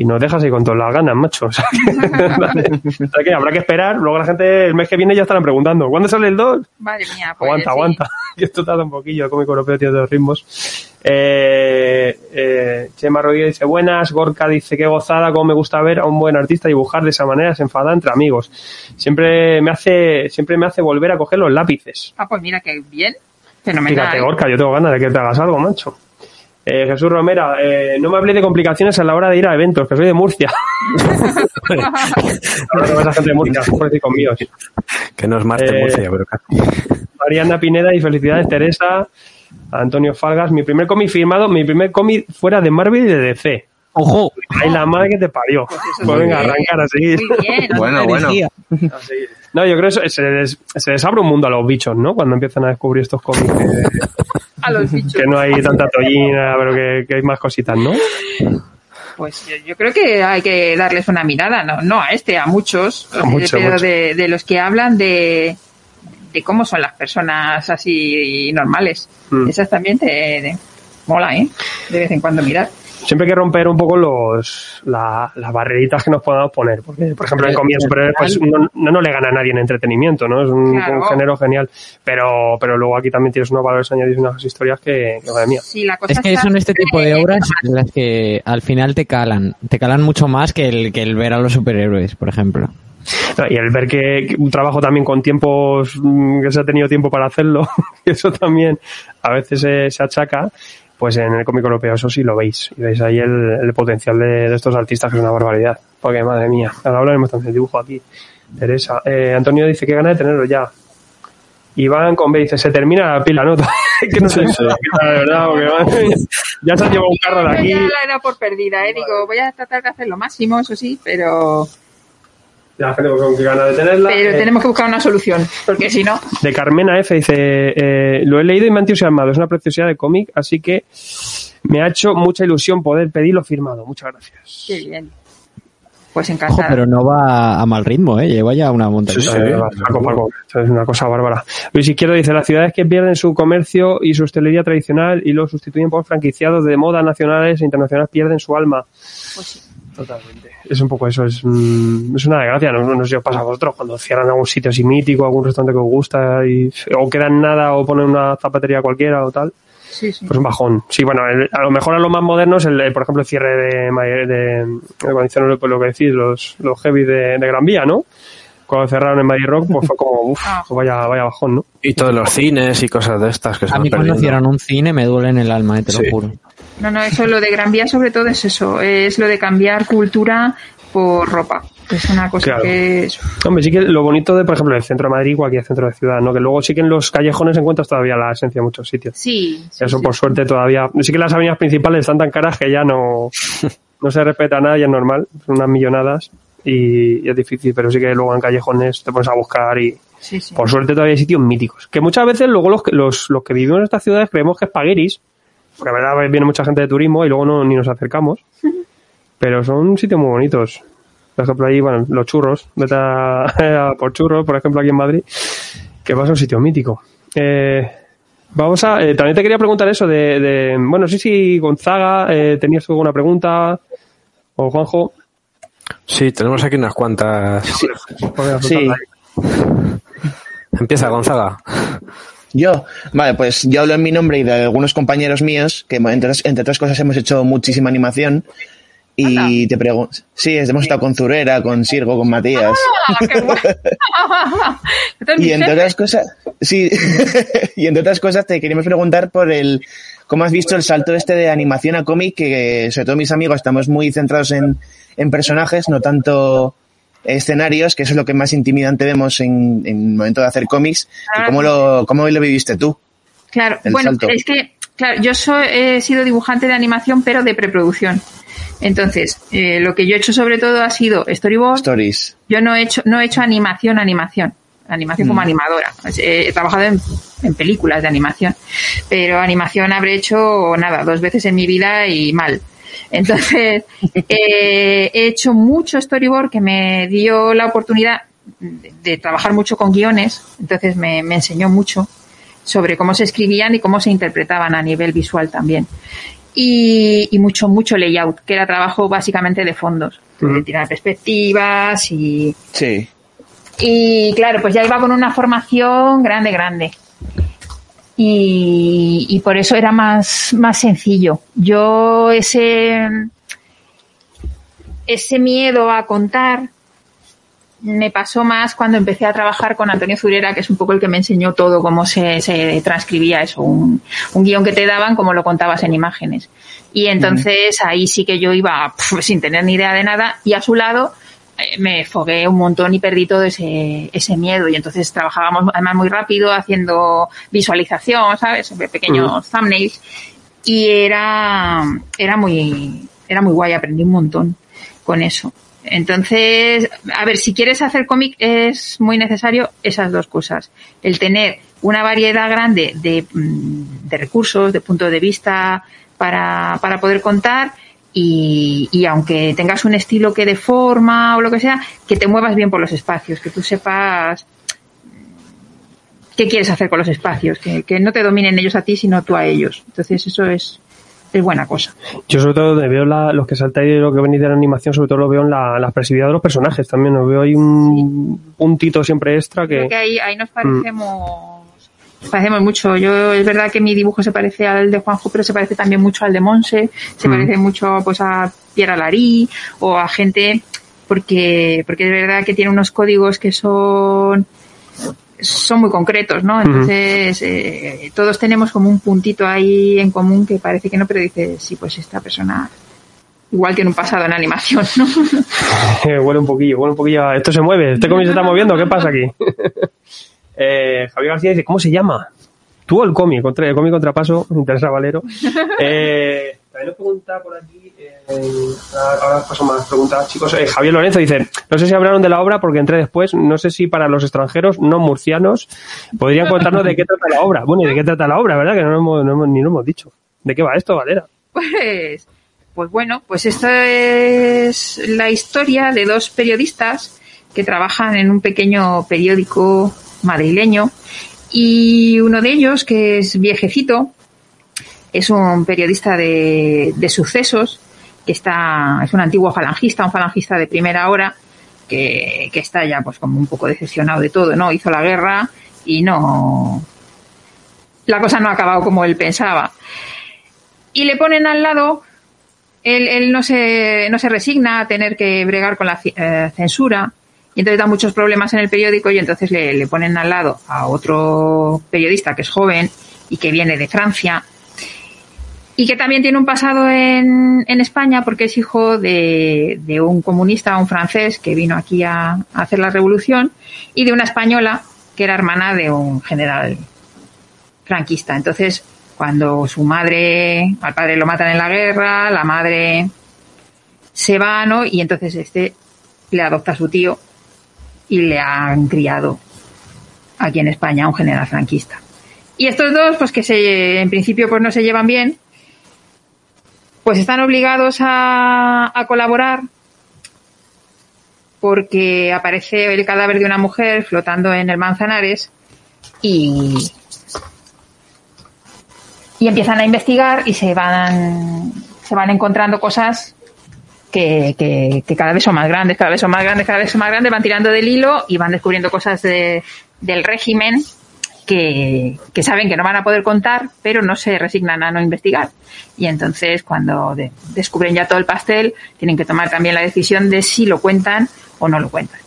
y nos dejas ahí con todas las ganas, macho. O sea, que, vale. O sea que habrá que esperar, luego la gente el mes que viene ya estarán preguntando, ¿cuándo sale el 2? Madre mía, pues, Aguanta, sí. aguanta. Y esto tarda un poquillo, cómico europeo tiene dos ritmos. Eh, eh, Chema Rodríguez dice, buenas. Gorka dice, qué gozada, cómo me gusta ver a un buen artista dibujar de esa manera, se enfada entre amigos. Siempre me hace, siempre me hace volver a coger los lápices. Ah, pues mira que bien, fenomenal. Fíjate, Gorka, yo tengo ganas de que te hagas algo, macho. Eh, Jesús Romera, eh, no me hablé de complicaciones a la hora de ir a eventos, que soy de Murcia. Ahora gente de Murcia, conmigo. Que no es Marte Eh, Murcia, pero. Mariana Pineda y felicidades Teresa, Antonio Falgas, mi primer cómic firmado, mi primer cómic fuera de Marvel y de DC. ¡Ojo! Ay, la madre que te parió. Pues Pues, venga, arrancar a seguir. Muy bien. Bueno, bueno. No, yo creo que se les, se les abre un mundo a los bichos, ¿no? Cuando empiezan a descubrir estos cómics que, A los bichos. que no hay tanta tollina, pero que, que hay más cositas, ¿no? Pues yo, yo creo que hay que darles una mirada, no, no a este, a muchos, A muchos, pero muchos. De, de los que hablan de, de cómo son las personas así normales. Mm. Esas también te, te mola, ¿eh? De vez en cuando mirar. Siempre hay que romper un poco los la- las barreritas que nos podamos poner. Porque, por ejemplo, en superhéroes, pues no, no, no le gana a nadie en entretenimiento, ¿no? Es un, Claro. un género genial. Pero, pero luego aquí también tienes unos valores añadidos y unas historias que, que madre mía. Sí, la cosa Es que son este tipo de obras en las que al final te calan. Te calan mucho más que el, que el ver a los superhéroes, por ejemplo. No, Y el ver que, que un trabajo también con tiempos mm, que se ha tenido tiempo para hacerlo, que eso también a veces se, se achaca, pues en el cómic europeo eso sí lo veis. Y veis ahí el, el potencial de, de estos artistas que es una barbaridad. Porque madre mía, ahora hablaremos también de dibujo aquí. Teresa. Eh, Antonio dice que gana de tenerlo ya. Iván con B dice, se termina la pila, ¿no? que no se termina la pila, de verdad, porque madre ya se ha llevado un carro de Yo aquí. ya la era por perdida, ¿eh? Digo, voy a tratar de hacer lo máximo, eso sí, pero, La gente con que gana de tenerla. pero Eh, tenemos que buscar una solución, porque si no, De Carmena F dice, eh, lo he leído y me ha entusiasmado, es una preciosidad de cómic, así que me ha hecho mucha ilusión poder pedirlo firmado. Muchas gracias. qué bien. Pues Ojo, encantada. pero no va a mal ritmo, ¿eh? Lleva ya una montaña. Sí, sí, Paco, Paco, esto es una cosa bárbara. Luis Izquierdo dice, las ciudades que pierden su comercio y su hostelería tradicional y lo sustituyen por franquiciados de moda nacionales e internacionales pierden su alma. Pues sí. Totalmente. Es un poco eso, es, mm, es una desgracia. No, no sé si os pasa a vosotros cuando cierran algún sitio así mítico, algún restaurante que os gusta y o quedan nada o ponen una zapatería cualquiera o tal. Sí, sí. Pues un bajón. Sí, bueno, el- a lo mejor a los más modernos, el, el, por ejemplo, el cierre de, de, de cuando hicieron lo, que decís, los, los heavy de, de Gran Vía, ¿no? Cuando cerraron en Madrid Rock, pues fue como, uff, Ah. vaya, vaya bajón, ¿no? Y todos los cines y cosas de estas que se A mí cuando cierran un cine me duele en el alma, eh, te Sí. lo juro. No, no, eso lo de Gran Vía sobre todo es eso, es lo de cambiar cultura por ropa. Es una cosa Claro. que es... Hombre, sí que lo bonito de, por ejemplo, el centro de Madrid, cualquier centro de ciudad, ¿no? Que luego sí que en los callejones encuentras todavía la esencia de muchos sitios. Sí. sí, Eso, sí. por suerte, todavía. Sí que las avenidas principales están tan caras que ya no, no se respeta nada y es normal. Son unas millonadas y, y es difícil, pero sí que luego en callejones te pones a buscar y, Sí, sí. por suerte, todavía hay sitios míticos. Que muchas veces luego los, que- los, los que vivimos en estas ciudades creemos que es pagueris, porque la verdad viene mucha gente de turismo y luego no, ni nos acercamos. Pero son sitios muy bonitos. Por ejemplo, ahí, bueno, los churros, vete a, a por churros, por ejemplo, aquí en Madrid, que va a ser un sitio mítico. Eh, vamos a, eh, también te quería preguntar eso de, de bueno, sí, sí, Gonzaga, eh, ¿tenías tú alguna pregunta? O Juanjo. Sí, tenemos aquí unas cuantas. Sí. ahí. Empieza, Gonzaga. Yo, vale, pues yo hablo en mi nombre y de algunos compañeros míos, que entre, otras- entre otras cosas hemos hecho muchísima animación. Y te pregunto, sí, hemos estado con Zurera, con Sirgo, con Matías. ¡Ah, qué Y entre otras cosas, sí, y entre otras cosas te queríamos preguntar por el, cómo has visto el salto este de animación a cómic, que sobre todo mis amigos estamos muy centrados en, en personajes, no tanto escenarios, que eso es lo que más intimidante vemos en, en el momento de hacer cómics. Ah, ¿Y ¿Cómo lo, cómo lo viviste tú? Claro, el bueno, salto. es que, claro, yo soy, he sido dibujante de animación, pero de preproducción. Entonces, eh, lo que yo he hecho sobre todo ha sido storyboard. Stories. Yo no he hecho, no he hecho animación, animación. Animación como animadora. Pues, eh, he trabajado en, en películas de animación. Pero animación habré hecho nada, dos veces en mi vida y mal. Entonces, eh, he hecho mucho storyboard que me dio la oportunidad de, de trabajar mucho con guiones. Entonces me, me enseñó mucho sobre cómo se escribían y cómo se interpretaban a nivel visual también. Y, y mucho, mucho layout, que era trabajo básicamente de fondos, de tirar perspectivas y, Sí. y claro, pues ya iba con una formación grande, grande. Y, y por eso era más, más sencillo. Yo ese, ese miedo a contar me pasó más cuando empecé a trabajar con Antonio Zurera, que es un poco el que me enseñó todo, cómo se, se transcribía eso, un, guion que te daban, como lo contabas en imágenes. Y entonces ahí sí que yo iba sin tener ni idea de nada y a su lado me fogué un montón y perdí todo ese, ese miedo. Y entonces trabajábamos además muy rápido haciendo visualización, ¿sabes? Pequeños thumbnails. Y era, era muy, era muy guay, aprendí un montón con eso. Entonces, a ver, si quieres hacer cómic es muy necesario esas dos cosas. El tener una variedad grande de, mm, de recursos, de puntos de vista para, para poder contar y, y aunque tengas un estilo que deforma o lo que sea, que te muevas bien por los espacios, que tú sepas qué quieres hacer con los espacios, que, que no te dominen ellos a ti, sino tú a ellos. Entonces, eso es, es buena cosa. Yo sobre todo veo la, los que saltáis de lo que venís de la animación, sobre todo lo veo en la, la expresividad de los personajes también. Lo veo ahí un puntito siempre extra que... Creo que ahí, ahí nos parecemos, nos parecemos mucho. Yo, es verdad que mi dibujo se parece al de Juanjo, pero se parece también mucho al de Monse, se Mm. parece mucho pues a Pierre Alarí o a gente, porque, porque es verdad que tiene unos códigos que son son muy concretos, ¿no? Entonces, eh, todos tenemos como un puntito ahí en común que parece que no, pero dice, sí, pues esta persona, igual que en un pasado en animación, ¿no? huele un poquillo, huele un poquillo. a- Esto se mueve, este cómic se está moviendo, ¿qué pasa aquí? eh, Javier García dice, ¿cómo se llama? Tú el cómic, contra, el cómic contrapaso, interesa Valero. Eh, también nos pregunta por aquí, eh, ahora paso más preguntas, chicos. Eh, Javier Lorenzo dice, no sé si hablaron de la obra porque entré después, no sé si para los extranjeros no murcianos podrían contarnos de qué trata la obra. Bueno, y de qué trata la obra, ¿verdad? Que no, lo hemos- no hemos- ni lo hemos dicho. ¿De qué va esto, Valera? Pues, pues bueno, pues esta es la historia de dos periodistas que trabajan en un pequeño periódico madrileño y uno de ellos, que es viejecito, es un periodista de, de sucesos que está, es un antiguo falangista, un falangista de primera hora que, que está ya pues como un poco decepcionado de todo, ¿no? Hizo la guerra y no, la cosa no ha acabado como él pensaba y le ponen al lado, él, él no, se, no se resigna a tener que bregar con la eh, censura y entonces da muchos problemas en el periódico y entonces le, le ponen al lado a otro periodista que es joven y que viene de Francia y que también tiene un pasado en, en España porque es hijo de, de un comunista, un francés que vino aquí a, a hacer la revolución y de una española que era hermana de un general franquista. Entonces, cuando su madre, al padre lo matan en la guerra, la madre se va, ¿no? Y entonces este le adopta a su tío y le han criado aquí en España un general franquista. Y estos dos, pues que se, en principio pues no se llevan bien, pues están obligados a, a colaborar porque aparece el cadáver de una mujer flotando en el Manzanares y, y empiezan a investigar y se van se van encontrando cosas que, que, que cada vez son más grandes, cada vez son más grandes, cada vez son más grandes, van tirando del hilo y van descubriendo cosas de- del régimen que, que saben que no van a poder contar, pero no se resignan a no investigar. Y entonces, cuando de- descubren ya todo el pastel, tienen que tomar también la decisión de si lo cuentan o no lo cuentan.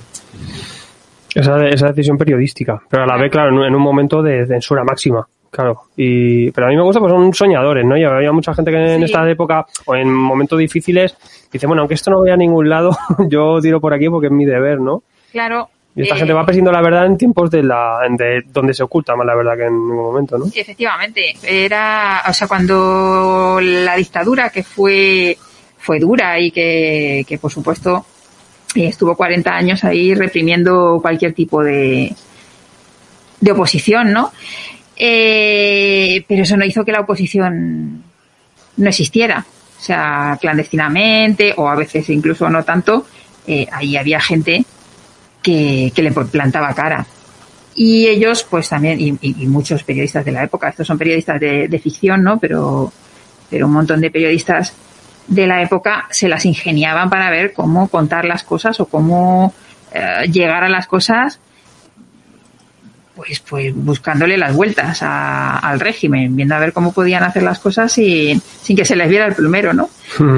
Esa, esa decisión periodística, pero a la vez, claro, en en un momento de censura máxima, claro. Y, pero a mí me gusta, pues son soñadores, ¿no? Y había mucha gente que en Sí. esta época, o en momentos difíciles, dice, bueno, aunque esto no vaya a ningún lado, yo tiro por aquí porque es mi deber, ¿no? Claro. Y esta eh, gente va persiguiendo la verdad en tiempos de la de donde se oculta más la verdad que en ningún momento, ¿no? Efectivamente, era, o sea, cuando la dictadura que fue, fue dura y que, que por supuesto estuvo 40 años ahí reprimiendo cualquier tipo de, de oposición, ¿no? Eh, pero eso no hizo que la oposición no existiera. O sea, clandestinamente o a veces incluso no tanto, eh, ahí había gente que, le plantaba cara. Y ellos, pues también, y muchos periodistas de la época, estos son periodistas de, de ficción, ¿no? Pero, pero un montón de periodistas de la época se las ingeniaban para ver cómo contar las cosas o cómo eh, llegar a las cosas, pues, pues buscándole las vueltas a- al régimen, viendo a ver cómo podían hacer las cosas sin, sin que se les viera el plumero, ¿no?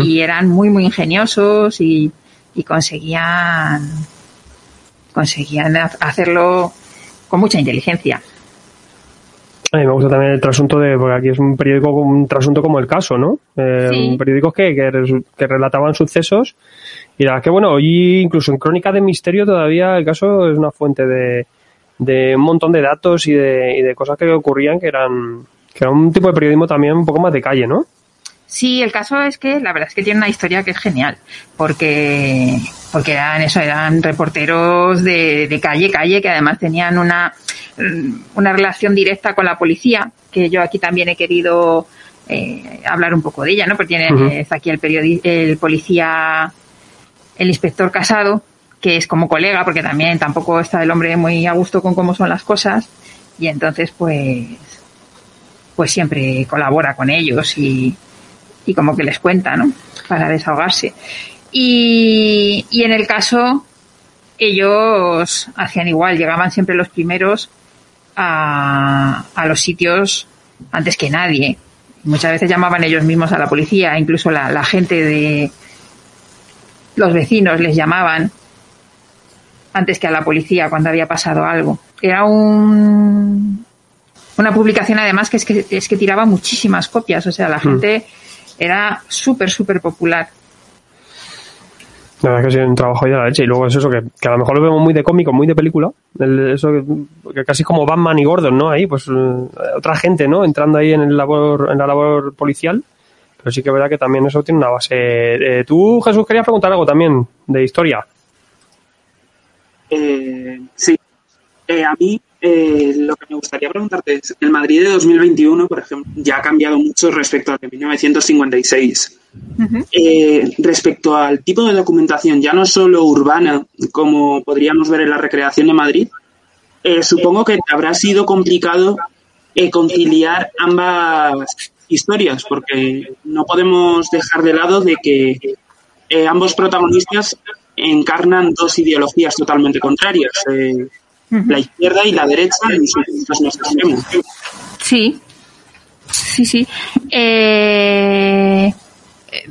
Y eran muy, muy ingeniosos y, y conseguían, conseguían ha- hacerlo con mucha inteligencia. A mí me gusta también el trasunto de, porque aquí es un periódico un trasunto como el caso, ¿no? Eh, Sí. Periódicos que, que, que relataban sucesos y la verdad que bueno, hoy incluso en Crónica de Misterio todavía el caso es una fuente de, de un montón de datos y de, y de cosas que ocurrían que eran, que era un tipo de periodismo también un poco más de calle, ¿no? Sí, el caso es que la verdad es que tiene una historia que es genial, porque, porque eran eso, eran reporteros de, de calle, calle, que además tenían una, mm, una relación directa con la policía, que yo aquí también he querido eh, hablar un poco de ella, ¿no? Porque tiene está aquí el el policía, el inspector casado, que es como colega, porque también tampoco está el hombre muy a gusto con cómo son las cosas, y entonces pues, pues siempre colabora con ellos y, y como que les cuenta, ¿no? Para desahogarse. Y, y en el caso, ellos hacían igual, llegaban siempre los primeros a, a los sitios antes que nadie. Muchas veces llamaban ellos mismos a la policía, incluso la, la gente de los vecinos les llamaban antes que a la policía cuando había pasado algo. Era un, una publicación además que es, que es que tiraba muchísimas copias, o sea, la gente era súper, súper popular. La verdad es que sí, un trabajo de la leche. Y luego es eso, que, que a lo mejor lo vemos muy de cómico, muy de película. El- eso que, que casi como Batman y Gordon, ¿no? Ahí, pues eh, otra gente, ¿no? Entrando ahí en, el labor, en la labor policial. Pero sí que es verdad que también eso tiene una base. Eh, tú, Jesús, querías preguntar algo también de historia. Eh, sí. Eh, a mí eh, lo que me gustaría preguntarte es, el Madrid de 2021, por ejemplo, ya ha cambiado mucho respecto al de 1956. Eh, respecto al tipo de documentación, ya no solo urbana, como podríamos ver en la recreación de Madrid, supongo que te habrá sido complicado conciliar ambas historias, porque no podemos dejar de lado de que ambos protagonistas encarnan dos ideologías totalmente contrarias, eh, la izquierda y la derecha en sus puntos más extremos. Sí, sí, sí. Eh, eh,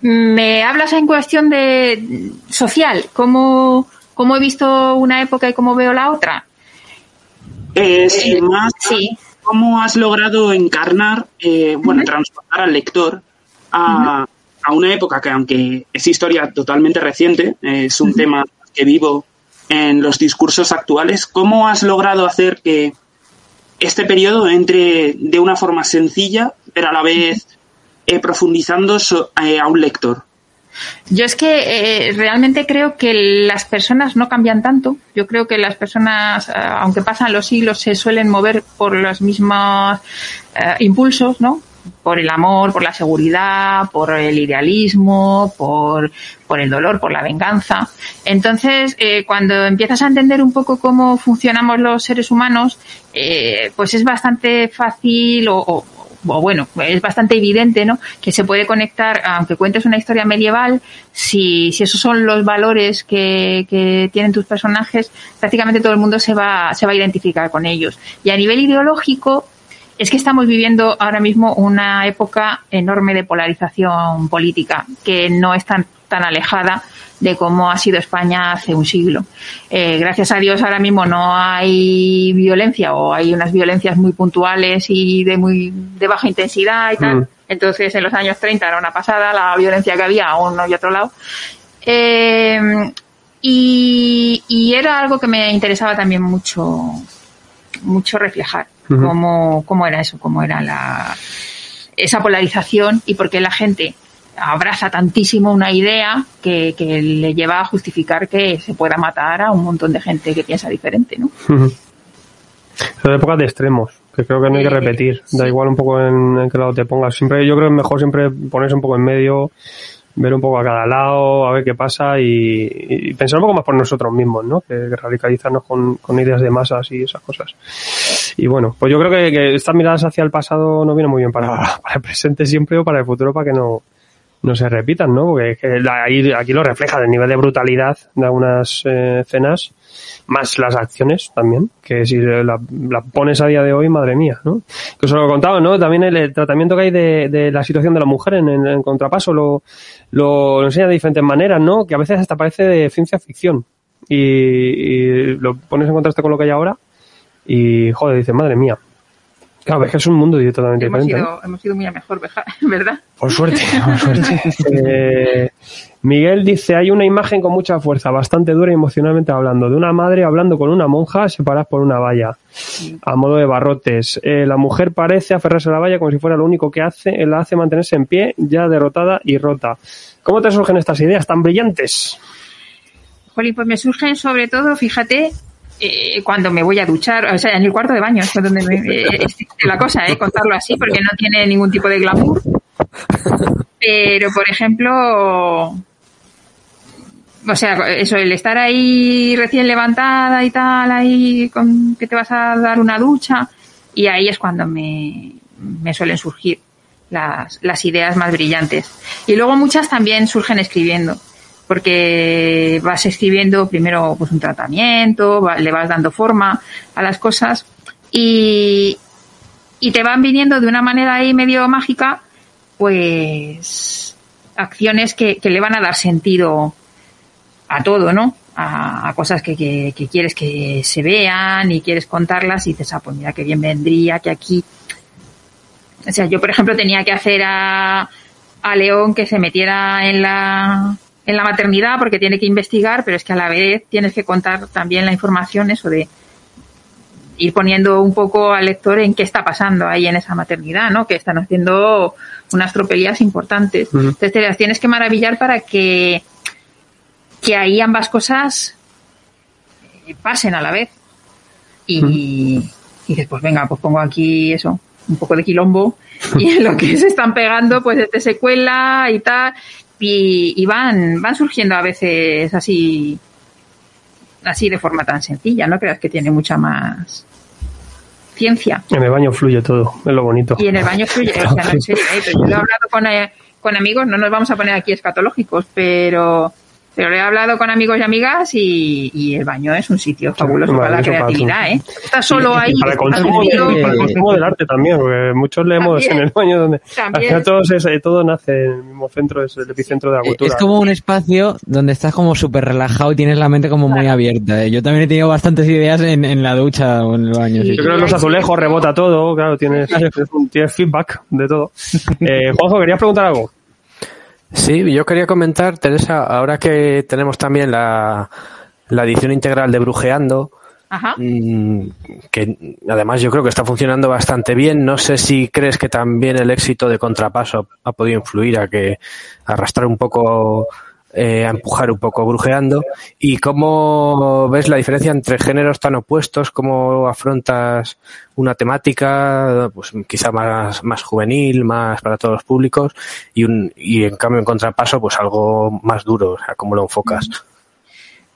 me hablas en cuestión de social, ¿cómo, cómo he visto una época y cómo veo la otra? Eh, sin más, Sí. ¿cómo has logrado encarnar, eh, bueno, transportar al lector a, a una época que, aunque es historia totalmente reciente, eh, es un tema que vivo en los discursos actuales, ¿cómo has logrado hacer que este periodo entre de una forma sencilla, pero a la vez eh, profundizando so- eh, a un lector? Yo es que eh, realmente creo que las personas no cambian tanto. Yo creo que las personas, aunque pasan los siglos, se suelen mover por los mismos impulsos, ¿no? Por el amor, por la seguridad, por el idealismo, por, por el dolor, por la venganza. Entonces, eh, cuando empiezas a entender un poco cómo funcionamos los seres humanos, eh, pues es bastante fácil o, o- o bueno, es bastante evidente, ¿no? Que se puede conectar, aunque cuentes una historia medieval, si, si esos son los valores que, que tienen tus personajes, prácticamente todo el mundo se va, se va a identificar con ellos. Y a nivel ideológico, es que estamos viviendo ahora mismo una época enorme de polarización política, que no es tan, tan alejada de cómo ha sido España hace un siglo. Eh, gracias a Dios ahora mismo no hay violencia o hay unas violencias muy puntuales y de muy de baja intensidad y tal. Mm. Entonces en los años 30 era una pasada la violencia que había a uno y otro lado. Eh, y, y era algo que me interesaba también mucho, mucho reflejar. Cómo, cómo era eso, cómo era la, esa polarización y por qué la gente abraza tantísimo una idea que, que le lleva a justificar que se pueda matar a un montón de gente que piensa diferente, ¿no? Son épocas de extremos, que creo que no hay que repetir. Da igual un poco en, en qué lado te pongas. Siempre, yo creo que es mejor siempre ponerse un poco en medio, ver un poco a cada lado, a ver qué pasa y, pensar un poco más por nosotros mismos, ¿no? Que, que radicalizarnos con, con ideas de masas y esas cosas. Y bueno, pues yo creo que, que estas miradas hacia el pasado no vienen muy bien para, para el presente siempre o para el futuro para que no, no se repitan, ¿no? Porque ahí, aquí lo refleja el nivel de brutalidad de algunas eh, escenas, más las acciones también, que si la, pones a día de hoy, madre mía, ¿no? Que os lo he contado, ¿no? También el, tratamiento que hay de, la situación de la mujer en, en, contrapaso lo, lo, lo enseña de diferentes maneras, ¿no? Que a veces hasta parece de ciencia ficción. Y, y lo pones en contraste con lo que hay ahora y, joder, dices, madre mía. Claro, es que es un mundo totalmente hemos diferente. ido, hemos ido muy a mejor, ¿verdad? Por suerte, por suerte. Eh, Miguel dice, hay una imagen con mucha fuerza, bastante dura y emocionalmente hablando, de una madre hablando con una monja separadas por una valla, a modo de barrotes. Eh, la mujer parece aferrarse a la valla como si fuera lo único que hace, la hace mantenerse en pie, ya derrotada y rota. ¿Cómo te surgen estas ideas tan brillantes? Jolín, pues me surgen sobre todo, fíjate, eh, cuando me voy a duchar, o sea, en el cuarto de baño, es donde me, eh, es la cosa, eh, contarlo así, porque no tiene ningún tipo de glamour. Pero, por ejemplo, o sea, eso, el estar ahí recién levantada y tal, ahí con que te vas a dar una ducha, y ahí es cuando me, me suelen surgir las, las ideas más brillantes. Y luego muchas también surgen escribiendo porque vas escribiendo primero pues un tratamiento, va, le vas dando forma a las cosas y, y te van viniendo de una manera ahí medio mágica, pues acciones que, que le van a dar sentido a todo, ¿no? A, cosas que, que, que, quieres que se vean y quieres contarlas y dices, ah, pues mira qué bien vendría que aquí. O sea, yo por ejemplo tenía que hacer a, a León que se metiera en la en la maternidad porque tiene que investigar, pero es que a la vez tienes que contar también la información, eso de ir poniendo un poco al lector en qué está pasando ahí en esa maternidad, ¿no? Que están haciendo unas tropelías importantes. Uh -huh. Entonces te las tienes que maravillar para que, que ahí ambas cosas pasen a la vez. Y, uh -huh. y dices, pues venga, pues pongo aquí eso, un poco de quilombo y en lo que se están pegando, pues este secuela y tal y, y, van, van surgiendo a veces así, así de forma tan sencilla, no creas que tiene mucha más ciencia. En el baño fluye todo, es lo bonito. Y en el baño fluye, o sea, no, en serio, ¿eh? yo lo he hablado con, eh, con amigos, no nos vamos a poner aquí escatológicos, pero pero le he hablado con amigos y amigas y, y el baño es un sitio fabuloso para la creatividad, para ¿eh? Está solo ahí. Para, el consumo, y para el consumo del arte también, porque muchos leemos también, en el baño donde al final todo, es, todo nace en el mismo centro, es el epicentro de la cultura. Es como un espacio donde estás como súper relajado y tienes la mente como muy abierta. ¿eh? Yo también he tenido bastantes ideas en, en la ducha o en el baño. Sí. Yo creo que los azulejos rebota todo, claro, tienes, tienes feedback de todo. Eh, Juanjo, ¿querías preguntar algo? Sí, yo quería comentar, Teresa, ahora que tenemos también la, la edición integral de Brujeando, Ajá. Mmm, que además yo creo que está funcionando bastante bien. No sé si crees que también el éxito de Contrapaso ha podido influir a que arrastrar un poco, eh, a empujar un poco Brujeando. Y cómo ves la diferencia entre géneros tan opuestos, cómo afrontas una temática, pues quizá más, más juvenil, más para todos los públicos, y un, y en cambio en contrapaso, pues algo más duro, o sea, cómo lo enfocas.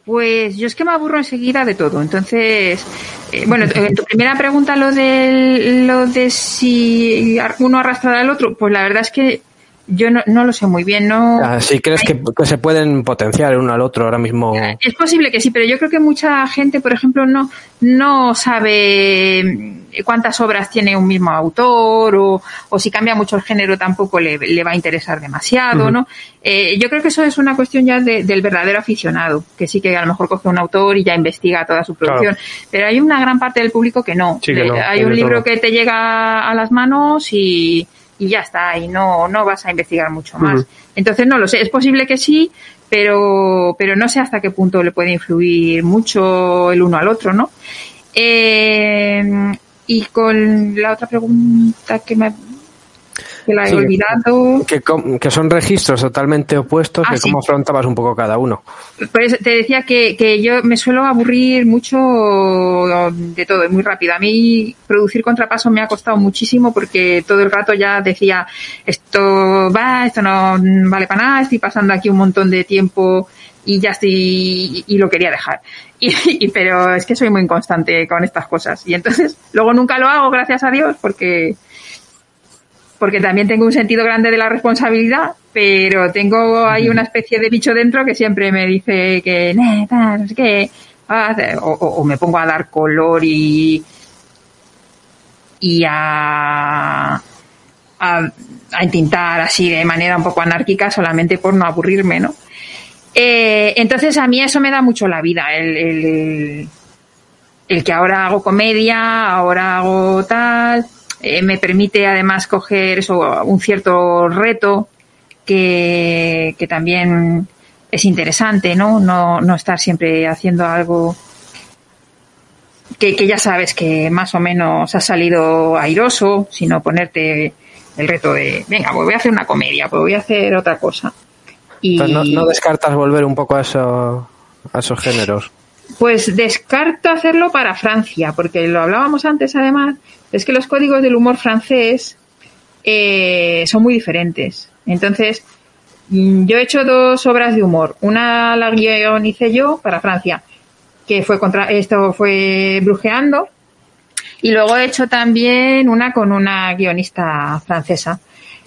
Pues yo es que me aburro enseguida de todo. Entonces, eh, bueno, en tu primera pregunta, lo lo de si uno arrastra al otro, pues la verdad es que yo no, no, lo sé muy bien, ¿no? ¿Sí crees que, que, se pueden potenciar uno al otro ahora mismo? Es posible que sí, pero yo creo que mucha gente, por ejemplo, no, no sabe cuántas obras tiene un mismo autor o, o si cambia mucho el género tampoco le, le va a interesar demasiado, uh -huh. ¿no? Eh, yo creo que eso es una cuestión ya de, del verdadero aficionado, que sí que a lo mejor coge un autor y ya investiga toda su producción, claro. pero hay una gran parte del público que no. Sí que no hay un libro todo. que te llega a las manos y y ya está, y no, no vas a investigar mucho más. Uh -huh. Entonces no lo sé, es posible que sí, pero, pero no sé hasta qué punto le puede influir mucho el uno al otro, ¿no? Eh, y con la otra pregunta que me que la he sí, olvidado. Que, que, son registros totalmente opuestos, ah, que sí. cómo afrontabas un poco cada uno. Pues te decía que, que yo me suelo aburrir mucho de todo, muy rápido. A mí producir contrapaso me ha costado muchísimo porque todo el rato ya decía, esto va, esto no vale para nada, estoy pasando aquí un montón de tiempo y ya estoy y, y lo quería dejar. Y, y, pero es que soy muy inconstante con estas cosas y entonces luego nunca lo hago gracias a Dios porque porque también tengo un sentido grande de la responsabilidad, pero tengo ahí una especie de bicho dentro que siempre me dice que, no sé qué, o, o, me pongo a dar color y, y a, a, a entintar así de manera un poco anárquica solamente por no aburrirme, ¿no? Eh, entonces a mí eso me da mucho la vida, el, el, el que ahora hago comedia, ahora hago tal, eh, me permite además coger eso, un cierto reto que, que también es interesante, ¿no? ¿no? No estar siempre haciendo algo que, que ya sabes que más o menos ha salido airoso, sino ponerte el reto de, venga, pues voy a hacer una comedia, pues voy a hacer otra cosa. Y, no, no descartas volver un poco a, eso, a esos géneros. Pues descarto hacerlo para Francia, porque lo hablábamos antes además, es que los códigos del humor francés eh, son muy diferentes. Entonces, mm, yo he hecho dos obras de humor. Una la guionicé yo para Francia, que fue contra, esto fue Brujeando, y luego he hecho también una con una guionista francesa.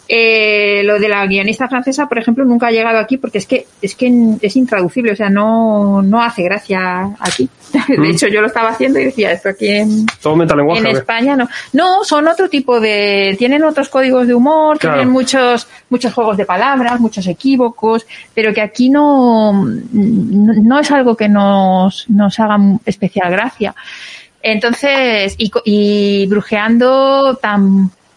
Eh, lo de la guionista francesa, por ejemplo, nunca ha llegado aquí porque es que es que es intraducible, o sea, no, no hace gracia aquí. De hecho, yo lo estaba haciendo y decía esto aquí en, Todo metalenguaje. en. España no. No, son otro tipo de, tienen otros códigos de humor, Claro. tienen muchos, muchos juegos de palabras, muchos equívocos, pero que aquí no, no, no es algo que nos, nos haga especial gracia. Entonces, y, y brujeando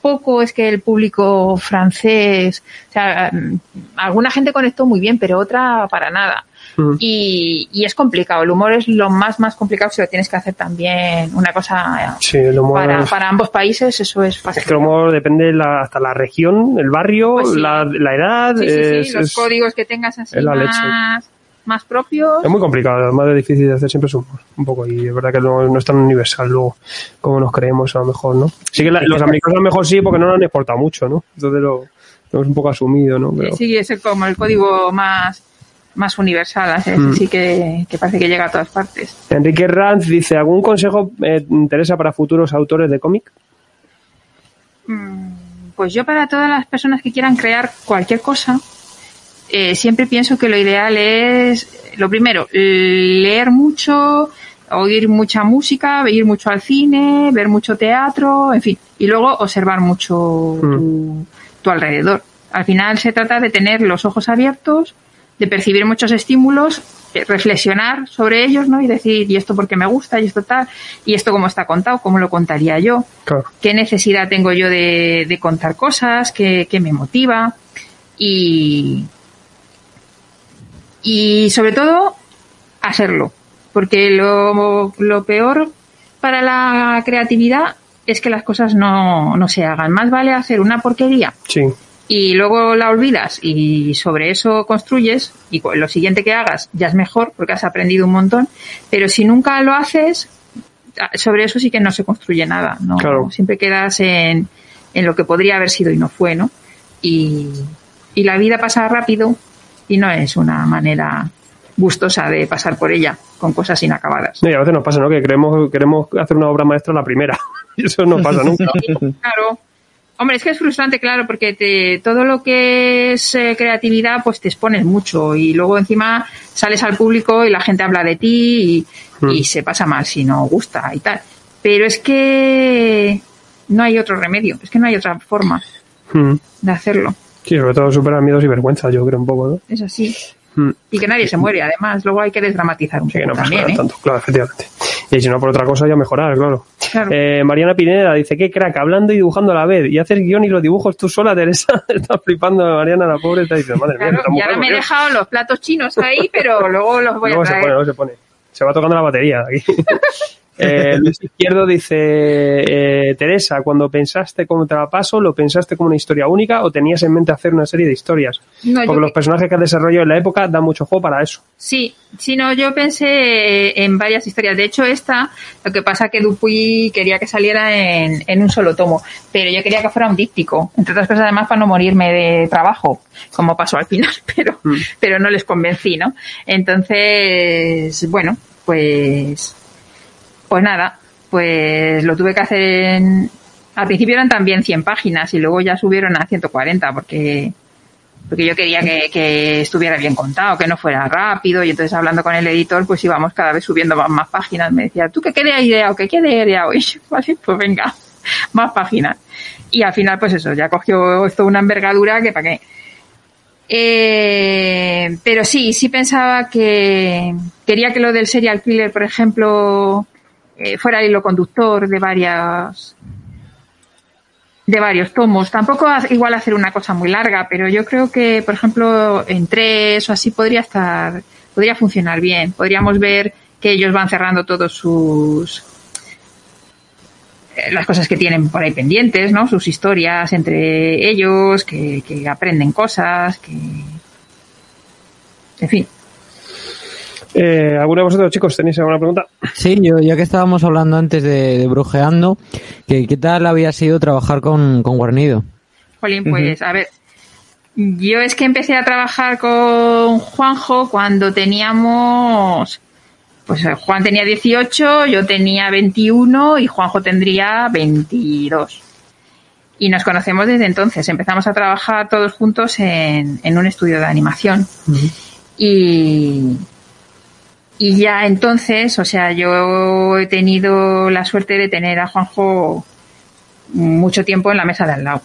tampoco es que el público francés, o sea, mm, alguna gente conectó muy bien, pero otra para nada. Mm. Y, y es complicado. El humor es lo más, más complicado si lo tienes que hacer también una cosa Sí, el humor. para, es- para ambos países, eso es fácil. Es que el humor depende la- hasta la región, el barrio, Pues sí. la, la edad. Sí, es, los es- códigos que tengas así es la leche. Más, propios. es muy complicado, más difícil de hacer siempre es humor, un poco. Y es verdad que no, no es tan universal luego como nos creemos a lo mejor, ¿no? Sí que la- los americanos a lo mejor sí, porque no lo han exportado mucho, ¿no? Entonces lo tenemos un poco asumido, ¿no? Pero, Sí, es como el código más, más universal, así Mm. sí que, que parece que llega a todas partes. Enrique Ranz dice, ¿algún consejo eh, interesa para futuros autores de cómic? Mm, Pues yo para todas las personas que quieran crear cualquier cosa, eh, siempre pienso que lo ideal es, lo primero, leer mucho, oír mucha música, ir mucho al cine, ver mucho teatro, en fin, y luego observar mucho tu, tu alrededor. Al final se trata de tener los ojos abiertos, de percibir muchos estímulos, eh, reflexionar sobre ellos, ¿no? Y decir, ¿y esto por qué me gusta? ¿Y esto tal? ¿Y esto cómo está contado? ¿Cómo lo contaría yo? Claro. qué necesidad tengo yo de, de contar cosas, qué, qué me motiva y, y sobre todo hacerlo, porque lo, lo peor para la creatividad es que las cosas no, no se hagan. Más vale hacer una porquería Sí. y luego la olvidas y sobre eso construyes y lo siguiente que hagas ya es mejor porque has aprendido un montón, pero si nunca lo haces, sobre eso sí que no se construye nada, ¿no? Claro. Siempre quedas en, en lo que podría haber sido y no fue, ¿no? Y, y la vida pasa rápido y no es una manera gustosa de pasar por ella con cosas inacabadas. No, y a veces nos pasa, ¿no? Que queremos, queremos hacer una obra maestra la primera. Y eso no pasa nunca. Claro. Hombre, es que es frustrante, claro, porque te, todo lo que es eh, creatividad, pues te expones mucho y luego encima sales al público y la gente habla de ti y, Mm. y se pasa mal si no gusta y tal. Pero es que no hay otro remedio, es que no hay otra forma Mm. de hacerlo. Sí, sobre todo superar miedos y vergüenza, yo creo un poco, ¿no? Es así. Mm. Y que nadie se muere, además. Luego hay que desdramatizar un Sí, que poco no pasa también, ¿eh? tanto, claro, efectivamente. Y si no por otra cosa, ya mejorar, claro. Claro. Eh, Mariana Pineda dice, qué crack, hablando y dibujando a la vez. Y haces guion y los dibujos tú sola, Teresa. está flipando Mariana, la pobre, está diciendo, madre mía, Claro, esta y ahora me he ¿por qué?". dejado los platos chinos ahí, pero luego los voy Luego a se traer. pone, luego se pone. Se va tocando la batería aquí. Eh, Luis Izquierdo dice, eh, Teresa, cuando pensaste como paso, ¿lo pensaste como una historia única o tenías en mente hacer una serie de historias? No, Porque los que- personajes que has desarrollado en la época dan mucho juego para eso. Sí, sí, no, yo pensé en varias historias. De hecho, esta, lo que pasa que Dupuy quería que saliera en, en un solo tomo, pero yo quería que fuera un díptico, entre otras cosas además para no morirme de trabajo, como pasó al final, pero, pero no les convencí, ¿no? Entonces, bueno, pues, pues nada, pues lo tuve que hacer en, al principio eran también 100 páginas y luego ya subieron a 140 porque porque yo quería que, que estuviera bien contado, que no fuera rápido, y entonces hablando con el editor, pues íbamos cada vez subiendo más, páginas. Me decía, ¿tú qué querías idea o qué quieres idea hoy? Vale, pues venga, más páginas. Y al final, pues eso, ya cogió esto una envergadura que para qué. Eh, pero sí, sí pensaba que quería que lo del serial killer, por ejemplo, eh, fuera el hilo conductor de varias de varios tomos. Tampoco igual hacer una cosa muy larga, pero yo creo que, por ejemplo, en tres o así podría estar, podría funcionar bien. Podríamos ver que ellos van cerrando todos sus eh, las cosas que tienen por ahí pendientes, ¿no? Sus historias entre ellos, que, que aprenden cosas, que en fin. Eh, ¿Alguno de vosotros, chicos, tenéis alguna pregunta? Sí, yo, ya que estábamos hablando antes de, de Brujeando, ¿qué, ¿qué tal había sido trabajar con, con Guarnido? Jolín, pues, a ver. Yo es que empecé a trabajar con Juanjo cuando teníamos. Pues Juan tenía 18, yo tenía 21 y Juanjo tendría 22. Y nos conocemos desde entonces. Empezamos a trabajar todos juntos en, en un estudio de animación. Y. Y ya entonces, o sea, yo he tenido la suerte de tener a Juanjo mucho tiempo en la mesa de al lado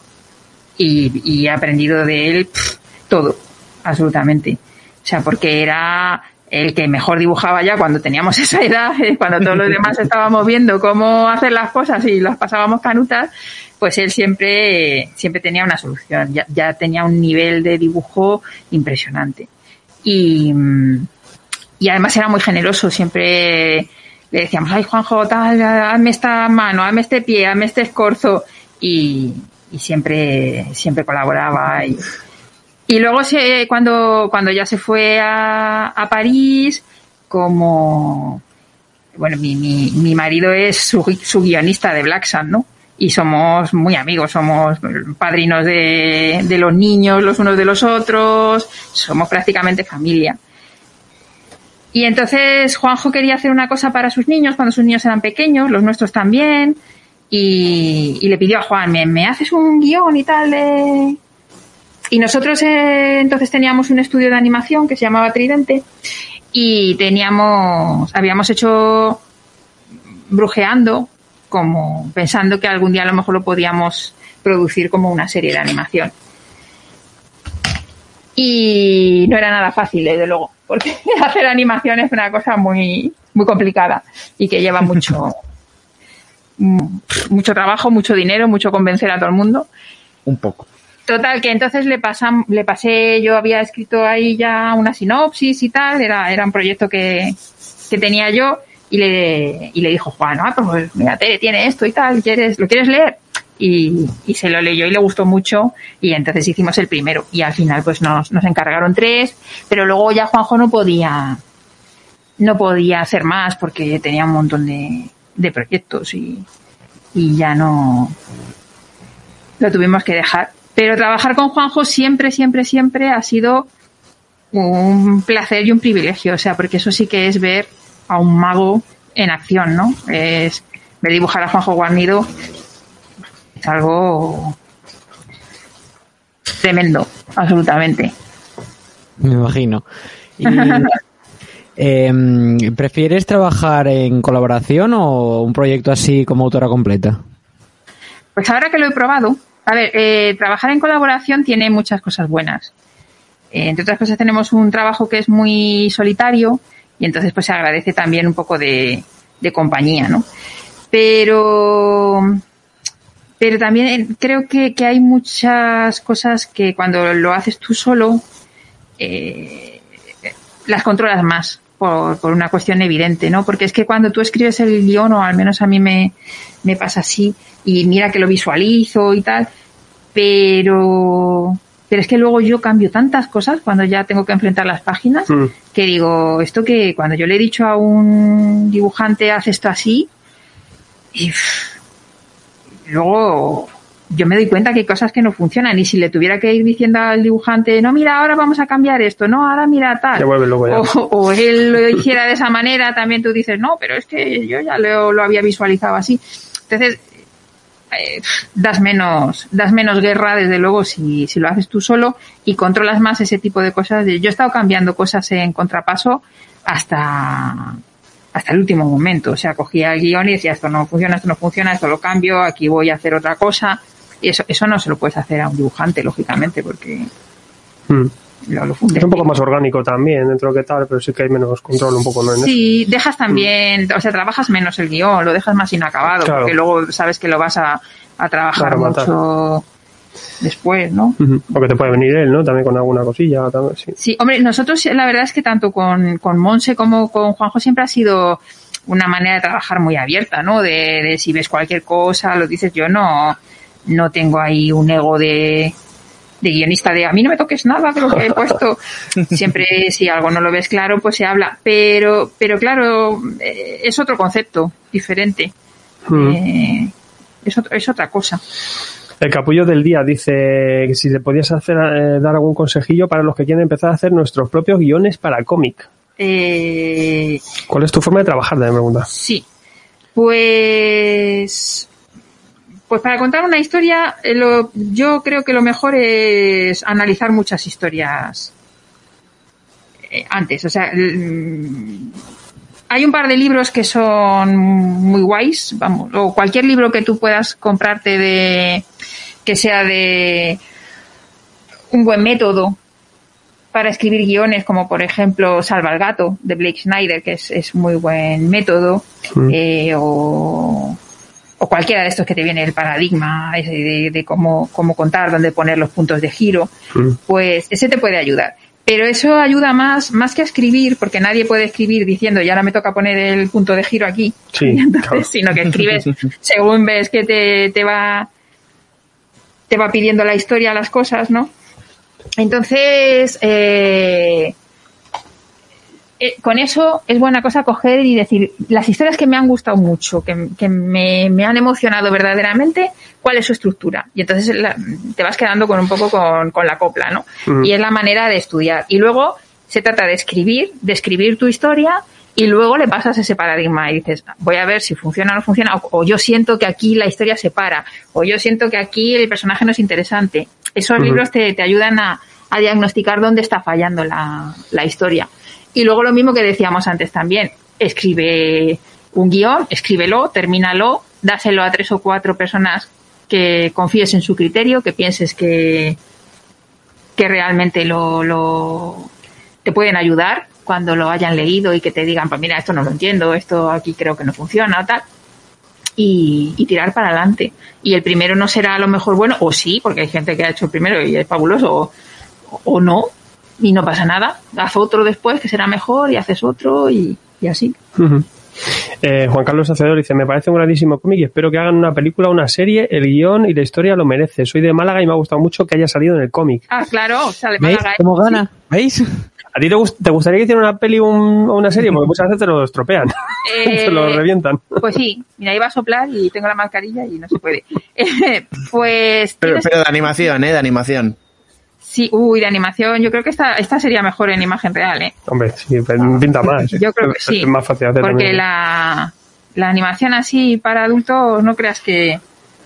y, y he aprendido de él todo, absolutamente. O sea, porque era el que mejor dibujaba ya cuando teníamos esa edad, eh, cuando todos los demás estábamos viendo cómo hacer las cosas y las pasábamos canutas, pues él siempre, siempre tenía una solución, ya, ya tenía un nivel de dibujo impresionante. Y, mm, y además era muy generoso, siempre le decíamos, ay Juanjo, tal, hazme esta mano, hazme este pie, hazme este escorzo, y, siempre, siempre colaboraba. Y, y luego se, cuando, cuando ya se fue a, a París, como, bueno, mi, mi, mi marido es su, su guionista de Black Sun, ¿no? Y somos muy amigos, somos padrinos de, de los niños los unos de los otros, somos prácticamente familia. Y entonces Juanjo quería hacer una cosa para sus niños cuando sus niños eran pequeños, los nuestros también, y, le pidió a Juan, ¿me, me haces un guion y tal? de-?" Y nosotros eh, entonces teníamos un estudio de animación que se llamaba Tridente y teníamos, habíamos hecho brujeando, como pensando que algún día a lo mejor lo podíamos producir como una serie de animación. Y no era nada fácil, desde luego, porque hacer animación es una cosa muy, muy complicada y que lleva mucho, mm, mucho trabajo, mucho dinero, mucho convencer a todo el mundo. Un poco. Total, que entonces le pasam, le pasé, yo había escrito ahí ya una sinopsis y tal, era, era un proyecto que, que tenía yo, y le, y le dijo Juan, ah, pues mira, Tere tiene esto y tal, ¿quieres, ¿lo quieres leer? Y, y se lo leyó y le gustó mucho, y entonces hicimos el primero, y al final pues nos, nos encargaron tres, pero luego ya Juanjo no podía, no podía hacer más porque tenía un montón de, de proyectos y, y ya no, lo tuvimos que dejar. Pero trabajar con Juanjo siempre, siempre, siempre ha sido un placer y un privilegio. O sea, porque eso sí que es ver a un mago en acción, ¿no? Es ver dibujar a Juanjo Guarnido. Es algo tremendo, absolutamente. Me imagino. Y, em, ¿Prefieres trabajar en colaboración o un proyecto así como autora completa? Pues ahora que lo he probado, a ver, eh, trabajar en colaboración tiene muchas cosas buenas. Eh, entre otras cosas tenemos un trabajo que es muy solitario y entonces pues se agradece también un poco de, de compañía, ¿no? Pero, pero también creo que, que hay muchas cosas que cuando lo haces tú solo, eh, las controlas más por, por, una cuestión evidente, ¿no? Porque es que cuando tú escribes el guion, o al menos a mí me, me pasa así, y mira que lo visualizo y tal, pero, pero es que luego yo cambio tantas cosas cuando ya tengo que enfrentar las páginas, mm. que digo, esto que cuando yo le he dicho a un dibujante, haz esto así, y pff, luego yo me doy cuenta que hay cosas que no funcionan y si le tuviera que ir diciendo al dibujante, no, mira, ahora vamos a cambiar esto, no, ahora mira tal, ya. O, o, él lo hiciera de esa manera, también tú dices, no, pero es que yo ya lo, lo había visualizado así. Entonces, eh, das menos, das menos guerra, desde luego, si, si lo haces tú solo y controlas más ese tipo de cosas. Yo he estado cambiando cosas en contrapaso hasta, hasta el último momento. O sea, cogía el guion y decía, esto no funciona, esto no funciona, esto lo cambio, aquí voy a hacer otra cosa. Y eso, eso no se lo puedes hacer a un dibujante, lógicamente, porque mm. lo, lo es un poco más orgánico también, dentro de que tal, pero sí que hay menos control un poco, ¿no? Sí, dejas también, mm. o sea, trabajas menos el guion, lo dejas más inacabado, claro. porque luego sabes que lo vas a, a trabajar Claro, matar. Después, ¿no? Porque te puede venir él, ¿no? También con alguna cosilla. También, sí. Sí, hombre, nosotros la verdad es que tanto con, con Monse como con Juanjo siempre ha sido una manera de trabajar muy abierta, ¿no? De, de si ves cualquier cosa, lo dices, yo no, no tengo ahí un ego de, de guionista de a mí no me toques nada de lo que he puesto. Siempre si algo no lo ves claro, pues se habla. Pero, pero claro, eh, es otro concepto diferente. Eh, es, otro- es otra cosa. El capullo del día dice que si le podías hacer eh, dar algún consejillo para los que quieren empezar a hacer nuestros propios guiones para cómic. Eh, ¿Cuál es tu forma de trabajar? Me pregunta. Sí. Pues. Pues para contar una historia, eh, lo- yo creo que lo mejor es analizar muchas historias eh, antes. O sea, hay un par de libros que son muy guays, vamos, o cualquier libro que tú puedas comprarte de que sea de un buen método para escribir guiones, como por ejemplo Salva al gato de Blake Snyder, que es, es muy buen método, Mm. eh, o, o cualquiera de estos que te viene el paradigma ese de, de cómo, cómo contar, dónde poner los puntos de giro, Mm. pues ese te puede ayudar. Pero eso ayuda más, más que a escribir, porque nadie puede escribir diciendo, ya ahora me toca poner el punto de giro aquí, Sí, Entonces, claro. sino que escribes según ves que te, te va te va pidiendo la historia las cosas, ¿no? Entonces, eh, eh, con eso es buena cosa coger y decir las historias que me han gustado mucho, que, que me, me han emocionado verdaderamente, cuál es su estructura. Y entonces la- te vas quedando con un poco con, con la copla, ¿no? Y es la manera de estudiar. Y luego se trata de escribir, de escribir tu historia y luego le pasas ese paradigma y dices, voy a ver si funciona o no funciona, o, o yo siento que aquí la historia se para, o yo siento que aquí el personaje no es interesante. Esos libros te, te ayudan a, a diagnosticar dónde está fallando la, la historia. Y luego lo mismo que decíamos antes también, escribe un guion, escríbelo, termínalo, dáselo a tres o cuatro personas que confíes en su criterio, que pienses que, que realmente lo, lo te pueden ayudar cuando lo hayan leído y que te digan, pues mira, esto no lo entiendo, esto aquí creo que no funciona tal. Y, y tirar para adelante. Y el primero no será a lo mejor bueno, o sí, porque hay gente que ha hecho el primero y es fabuloso, o no, y no pasa nada. Haz otro después que será mejor y haces otro y, y así. Eh, Juan Carlos Hacedor dice, me parece un grandísimo cómic y espero que hagan una película, una serie, el guion y la historia lo merece. Soy de Málaga y me ha gustado mucho que haya salido en el cómic. Ah, claro, sale ¿Veis Málaga, ¿eh? cómo gana? ¿Veis? ¿A ti te, gust- te gustaría que hiciera una peli o un- o una serie? Porque muchas veces te lo estropean, Eh, te lo revientan. Pues sí, mira, iba a soplar y tengo la mascarilla y no se puede. Eh, pues pero de animación, ¿eh? De animación. Sí, uy, de animación, yo creo que esta, esta sería mejor en imagen real, ¿eh? Hombre, sí, pinta más. Yo creo que sí. Es más fácil hacer Porque también. la, la animación así para adultos no creas que,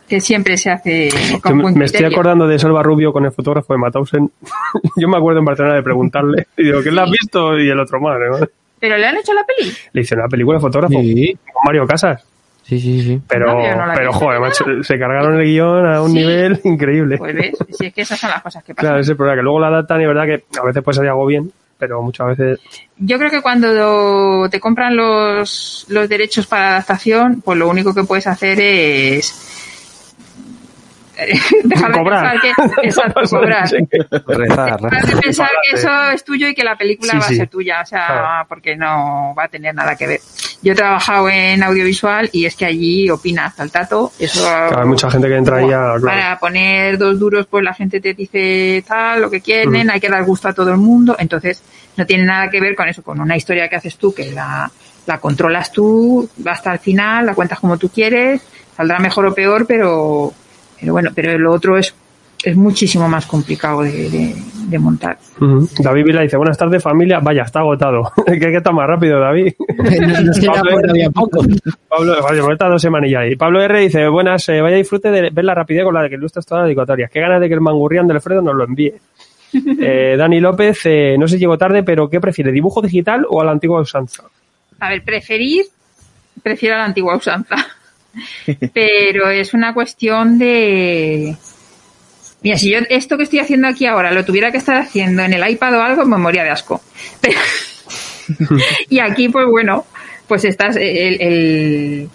que siempre se hace con me, buen me estoy acordando de Salva Rubio con el fotógrafo de Matausen. Yo me acuerdo en Barcelona de preguntarle. Y digo, ¿quién la has visto? Y el otro, madre. ¿no? ¿Pero le han hecho la peli? Le hice una película de fotógrafo Sí, con Mario Casas. Sí, sí. sí. Pero, No, no pero joder, macho, se cargaron el guion a un Sí. nivel increíble. Pues ves, si es que esas son las cosas que pasan. Claro, ese es el problema, que luego la adaptan y verdad que a veces puede salir algo bien, pero muchas veces... Yo creo que cuando te compran los, los derechos para adaptación, pues lo único que puedes hacer es dejar de Cobrar. pensar que exacto, cobrar. Sí. Rezar, Dejar de pensar que eso es tuyo y que la película Sí, va sí. a ser tuya, o sea, Claro. porque no va a tener nada que ver. Yo he trabajado en audiovisual y es que allí opina hasta el tato. Eso Claro, hay mucha gente que entra ahí a... claro. para poner dos duros, pues la gente te dice tal, lo que Mm. quieren, hay que dar gusto a todo el mundo. Entonces, no tiene nada que ver con eso, con una historia que haces tú, que la, la controlas tú, va hasta el final, la cuentas como tú quieres, saldrá mejor o peor, pero, pero bueno, pero lo otro es, es muchísimo más complicado de, de- de montar. David Vila dice, buenas tardes familia, vaya, está agotado. que que está más rápido, David. No, no se da Pablo, había poco. Pablo, dos semanillas ahí. Pablo R dice, buenas, eh, vaya disfrute de ver la rapidez con la que ilustras todas las dedicatorias. Qué ganas de que el mangurrián de Alfredo nos lo envíe. Eh, Dani López, eh, no sé si llego tarde, pero ¿qué prefiere, dibujo digital o a la antigua usanza? A ver, preferir, prefiero a la antigua usanza. Pero es una cuestión de. Mira, si yo esto que estoy haciendo aquí ahora lo tuviera que estar haciendo en el iPad o algo, me moría de asco. Y aquí, pues bueno, pues estás el, el,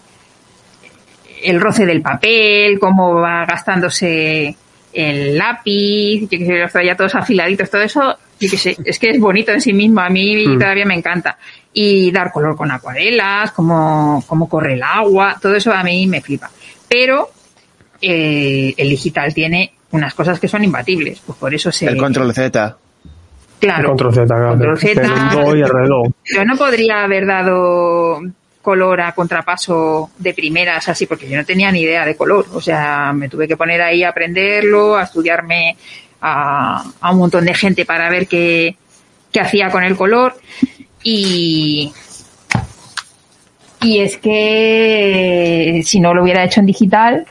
el roce del papel, cómo va gastándose el lápiz, yo que sé, los traía todos afiladitos, todo eso, yo que sé, es que es bonito en sí mismo, a mí Mm. todavía me encanta. Y dar color con acuarelas, cómo, cómo corre el agua, todo eso a mí me flipa. Pero eh, el digital tiene unas cosas que son imbatibles, pues por eso se... El control Z. Claro. Control Z, claro. Control Z. El reloj. Yo no podría haber dado color a contrapaso de primeras así, porque yo no tenía ni idea de color. O sea, me tuve que poner ahí a aprenderlo, a estudiarme a, a un montón de gente para ver qué, qué hacía con el color. Y, y es que si no lo hubiera hecho en digital,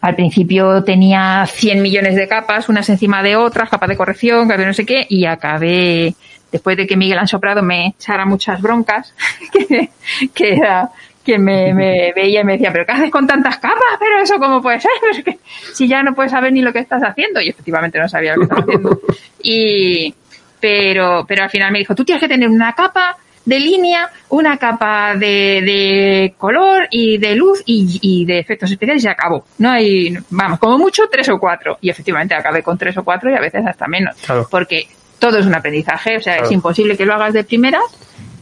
al principio tenía 100 millones de capas, unas encima de otras, capas de corrección, capas de no sé qué, y acabé, después de que Miguel Ansoprado me echara muchas broncas, que, que era quien me, me veía y me decía, pero ¿qué haces con tantas capas? Pero eso cómo puede ser, Pero es que si ya no puedes saber ni lo que estás haciendo. Y efectivamente no sabía lo que estaba haciendo. Y, pero, pero al final me dijo, tú tienes que tener una capa de línea, una capa de, de color y de luz y, y de efectos especiales y se acabó. No hay, vamos, como mucho tres o cuatro. Y efectivamente acabé con tres o cuatro y a veces hasta menos. Claro. Porque todo es un aprendizaje, o sea, Claro. es imposible que lo hagas de primeras,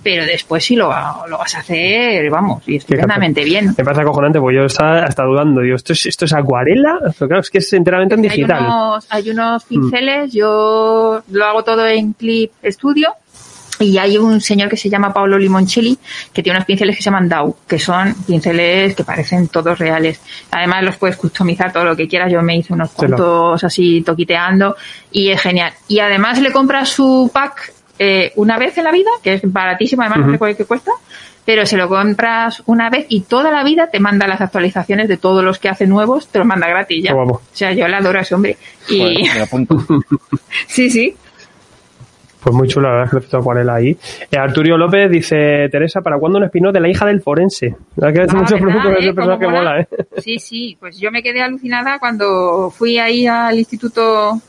pero después sí lo, lo vas a hacer, vamos, y estupendamente bien. Me pasa acojonante, porque yo estaba hasta dudando. Digo, ¿esto es, esto es acuarela? Pero claro, es que es enteramente en Hay digital. unos, hay unos pinceles, yo lo hago todo en Clip Studio y hay un señor que se llama Paolo Limoncelli que tiene unos pinceles que se llaman DAW, que son pinceles que parecen todos reales. Además los puedes customizar todo lo que quieras. Yo me hice unos cuantos así toquiteando y es genial. Y además le compras su pack eh, una vez en la vida, que es baratísimo, además no Ujú. sé cuál que cuesta, pero se lo compras una vez y toda la vida te manda las actualizaciones de todos los que hace nuevos, te los manda gratis ya. Qué guapo. O sea, yo le adoro a ese hombre. Y Joder, me apunto. sí, sí. Pues muy chula, la verdad es que visto acuarela ahí. Eh, Arturio López dice, Teresa, ¿para cuándo un spin de la hija del forense? La que hace Ah, muchos ¿verdad, productos de eh? ¿Cómo mola? ¿eh? Sí, sí, pues yo me quedé alucinada cuando fui ahí al instituto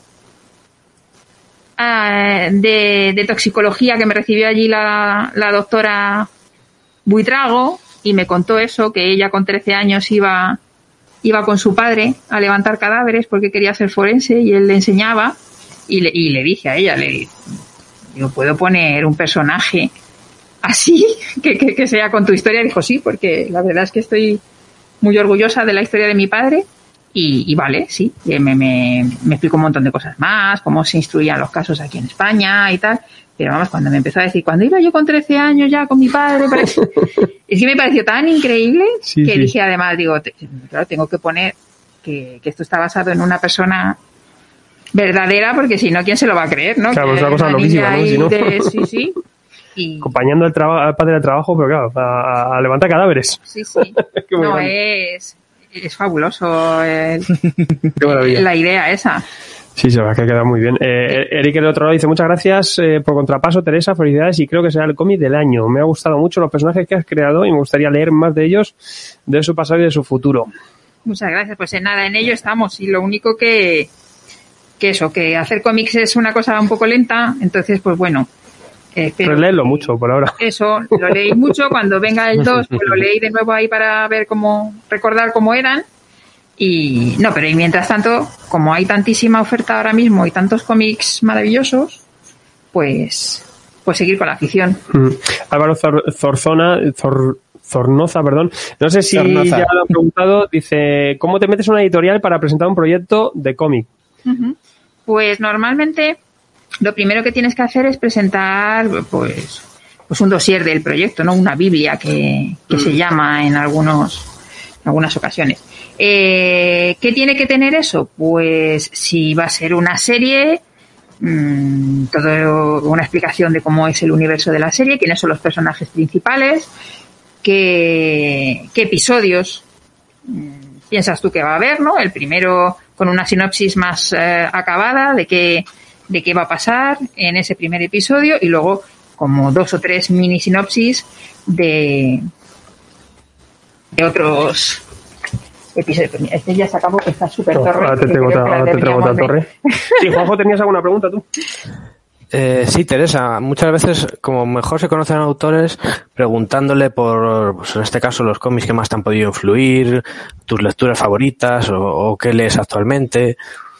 de, de toxicología que me recibió allí la, doctora Buitrago y me contó eso, que ella con 13 años iba, iba con su padre a levantar cadáveres porque quería ser forense y él le enseñaba y le, y le dije a ella, le digo, ¿puedo poner un personaje así que, que sea con tu historia? Dijo, sí, porque la verdad es que estoy muy orgullosa de la historia de mi padre y, y vale, sí, me, me, me explicó un montón de cosas más, cómo se instruían los casos aquí en España y tal. Pero vamos, cuando me empezó a decir, cuando iba yo con 13 años ya con mi padre, es que me pareció tan increíble Sí, que sí. dije además, digo, te- claro, tengo que poner que, que esto está basado en una persona verdadera, porque si no, ¿quién se lo va a creer? ¿no? Claro, Que es una cosa loquísima, ¿no? Si no. de- sí, sí. Y, Acompañando al, al padre al trabajo, pero claro, a, a levantar cadáveres. sí, sí. No, es, es fabuloso el- Qué maravilla. la idea esa. Sí, la verdad que queda muy bien. Eh, Eric del otro lado dice, muchas gracias eh, por contrapaso, Teresa, felicidades y creo que será el cómic del año. Me ha gustado mucho los personajes que has creado y me gustaría leer más de ellos, de su pasado y de su futuro. Muchas gracias. Pues en nada, en ello estamos. Y lo único que, que eso, que hacer cómics es una cosa un poco lenta. Entonces, pues bueno. Eh, espero Releerlo que mucho por ahora. Eso, lo leéis mucho. Cuando venga el 2, pues lo leéis de nuevo ahí para ver cómo, recordar cómo eran. Y no, pero y mientras tanto, como hay tantísima oferta ahora mismo y tantos cómics maravillosos, pues, pues seguir con la afición. Mm. Álvaro Zor- Zorzona, Zor- Zornoza, perdón. No sé si Zornoza. ya lo han preguntado. Dice, ¿cómo te metes en una editorial para presentar un proyecto de cómic? Pues normalmente lo primero que tienes que hacer es presentar pues, pues un dossier del proyecto, ¿no? Una Biblia que, que se llama en algunos en algunas ocasiones. Eh, ¿Qué tiene que tener eso? Pues si va a ser una serie, mm, todo una explicación de cómo es el universo de la serie, quiénes son los personajes principales, qué, qué episodios mm, piensas tú que va a haber, ¿no? El primero con una sinopsis más eh, acabada de qué, de qué va a pasar en ese primer episodio y luego como dos o tres mini sinopsis de, de otros episodios. Pues mira, Este ya se acabó, que está súper torre. ahora te traigo otra, torre. Sí, Juanjo, tenías alguna pregunta tú. Eh, sí, Teresa, muchas veces como mejor se conocen autores preguntándole por, pues en este caso, los cómics que más te han podido influir, tus lecturas favoritas o, o qué lees actualmente.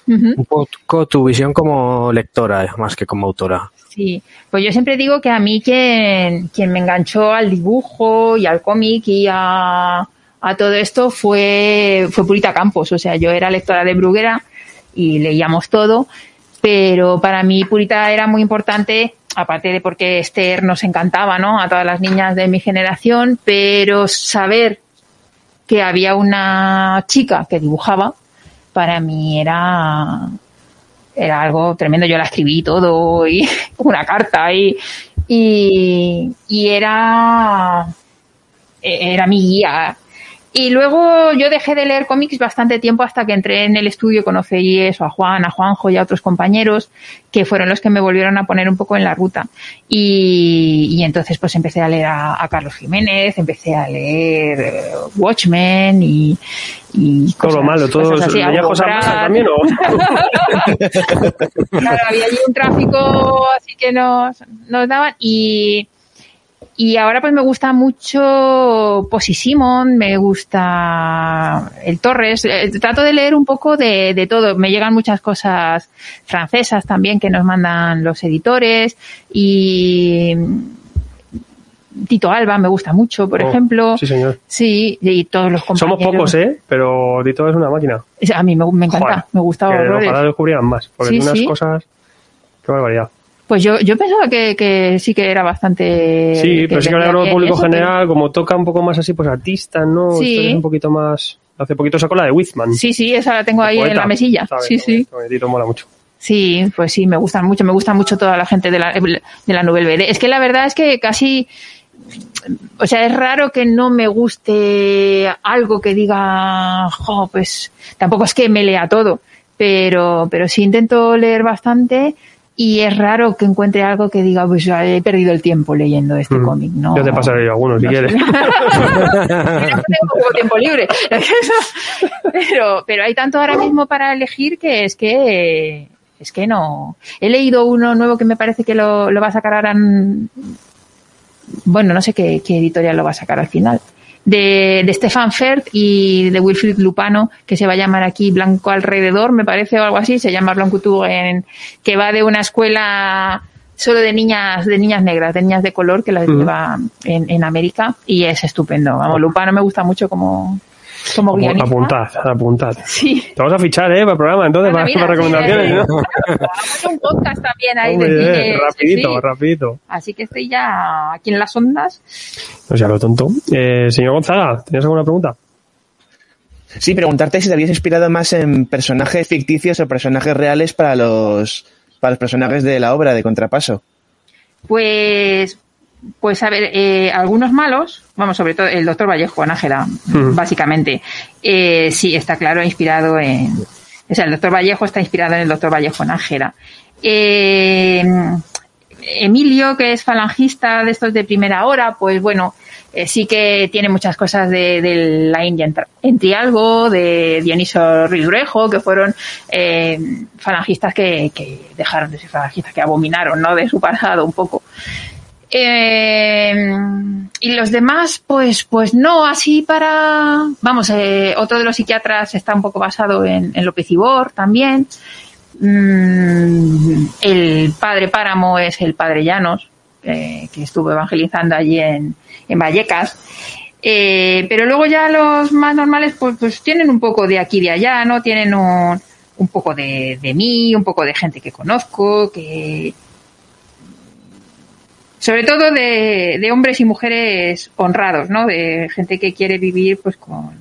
Un poco tu visión como lectora, más que como autora. Sí, pues yo siempre digo que a mí quien, quien me enganchó al dibujo y al cómic y a, a todo esto fue, fue Purita Campos. O sea, yo era lectora de Bruguera y leíamos todo, pero para mí Purita era muy importante, aparte de porque Esther nos encantaba, ¿no? A todas las niñas de mi generación, pero saber que había una chica que dibujaba, para mí era, era algo tremendo. Yo la escribí todo y una carta y, y, era, era mi guía y luego yo dejé de leer cómics bastante tiempo hasta que entré en el estudio y conocí eso a Juan, a Juanjo y a otros compañeros que fueron los que me volvieron a poner un poco en la ruta. Y, y entonces pues empecé a leer a, a, Carlos Jiménez, empecé a leer eh, Watchmen y, y todo lo malo, todo cosas así, también o claro, había allí un tráfico así que nos, nos daban y y ahora pues me gusta mucho Posy Simon, me gusta el Torres. Eh, trato de leer un poco de, de, todo. Me llegan muchas cosas francesas también que nos mandan los editores. Y Tito Alba me gusta mucho, por Oh, ejemplo. Sí, señor. Sí, y todos los compañeros. Somos pocos, ¿eh? Pero Tito es una máquina. A mí me, me encanta, Joder, me horrores. ojalá descubrieran más, porque Sí, unas sí. cosas... Qué barbaridad. Pues yo, yo pensaba que, que sí que era bastante. Sí, pero sí que ahora el público eso, pero- general, como toca un poco más así, pues artistas, ¿no? Sí. Historias un poquito más... Hace poquito sacó la de Whitman. Sí, sí, esa la tengo ahí en la mesilla. ¿sabes? Sí, sí. Mola mucho. Sí, pues sí, me gustan mucho, me gusta mucho toda la gente de la, de la Nouvelle BD. Es que la verdad es que casi, o sea, es raro que no me guste algo que diga, jo, pues tampoco es que me lea todo, pero, pero sí intento leer bastante y es raro que encuentre algo que diga, pues ya he perdido el tiempo leyendo este Mm. cómic, ¿no? Yo te pasaré yo algunos, si No quieres. tengo poco tiempo libre. pero, pero hay tanto ahora mismo para elegir que es que es que no. He leído uno nuevo que me parece que lo, lo va a sacar ahora. en- bueno, no sé qué, qué editorial lo va a sacar al final. De, de Stefan Fert y de Wilfried Lupano, que se va a llamar aquí Blanco Alrededor, me parece, o algo así, se llama Blanco en, que va de una escuela solo de niñas, de niñas negras, de niñas de color, que las lleva en, en América, y es estupendo. Vamos, Lupano me gusta mucho como, como guionista. Apuntad, apuntad. Sí. Te vamos a fichar, ¿eh? Para el programa, entonces, para, mira, para recomendaciones, sí, ¿no? Hagamos un podcast también ahí de Hombre, cine, rapidito, sí. rapidito. Así que estoy ya aquí en las ondas. No sea lo tonto. Eh, señor Gonzaga, ¿tenías alguna pregunta? Sí, preguntarte si te habías inspirado más en personajes ficticios o personajes reales para los, para los personajes de la obra de Contrapaso. Pues, pues a ver, eh, algunos malos, vamos, sobre todo el doctor Vallejo, en Ángela, Mm. básicamente, eh, sí, está claro, inspirado en, o sea, el doctor Vallejo está inspirado en el doctor Vallejo Ángela. Eh, Emilio, que es falangista de estos de primera hora, pues bueno, eh, sí que tiene muchas cosas de, de la India en, Trialgo, de Dioniso Ridruejo, que fueron eh, falangistas que, que dejaron de ser falangistas, que abominaron, ¿no? De su pasado un poco. Eh, y los demás, pues, pues no, así para, vamos, eh, otro de los psiquiatras está un poco basado en, en López Ibor también. Mm, el padre Páramo es el padre Llanos, eh, que estuvo evangelizando allí en, Vallecas. Pero luego ya los más normales, pues, pues tienen un poco de aquí y de allá, ¿no? Tienen un, un poco de, de mí, un poco de gente que conozco, que, sobre todo de, de hombres y mujeres honrados, ¿no? De gente que quiere vivir pues con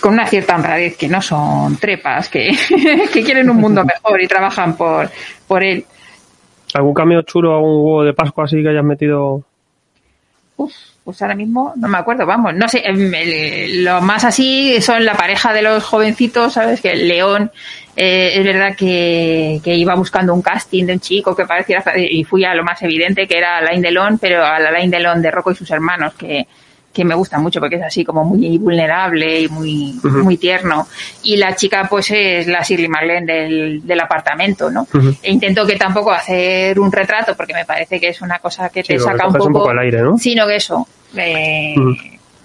con una cierta honradez, que no son trepas, que, que quieren un mundo mejor y trabajan por, por él. ¿Algún cambio chulo, algún huevo de Pascua así que hayas metido? Uf, pues ahora mismo no me acuerdo, vamos, no sé, em, lo más así son la pareja de los jovencitos, ¿sabes? Que el León, eh, es verdad que, que iba buscando un casting de un chico que pareciera, y fui a lo más evidente que era Alain Delon, pero a la Alain Delon de Rocco y sus hermanos, que, que me gusta mucho porque es así como muy vulnerable y muy, muy tierno. Y la chica pues es la Shirley MacLaine del, del apartamento, ¿no? E intento que tampoco hacer un retrato porque me parece que es una cosa que Sí, te saca un poco, un poco al aire, ¿no? sino que eso, eh,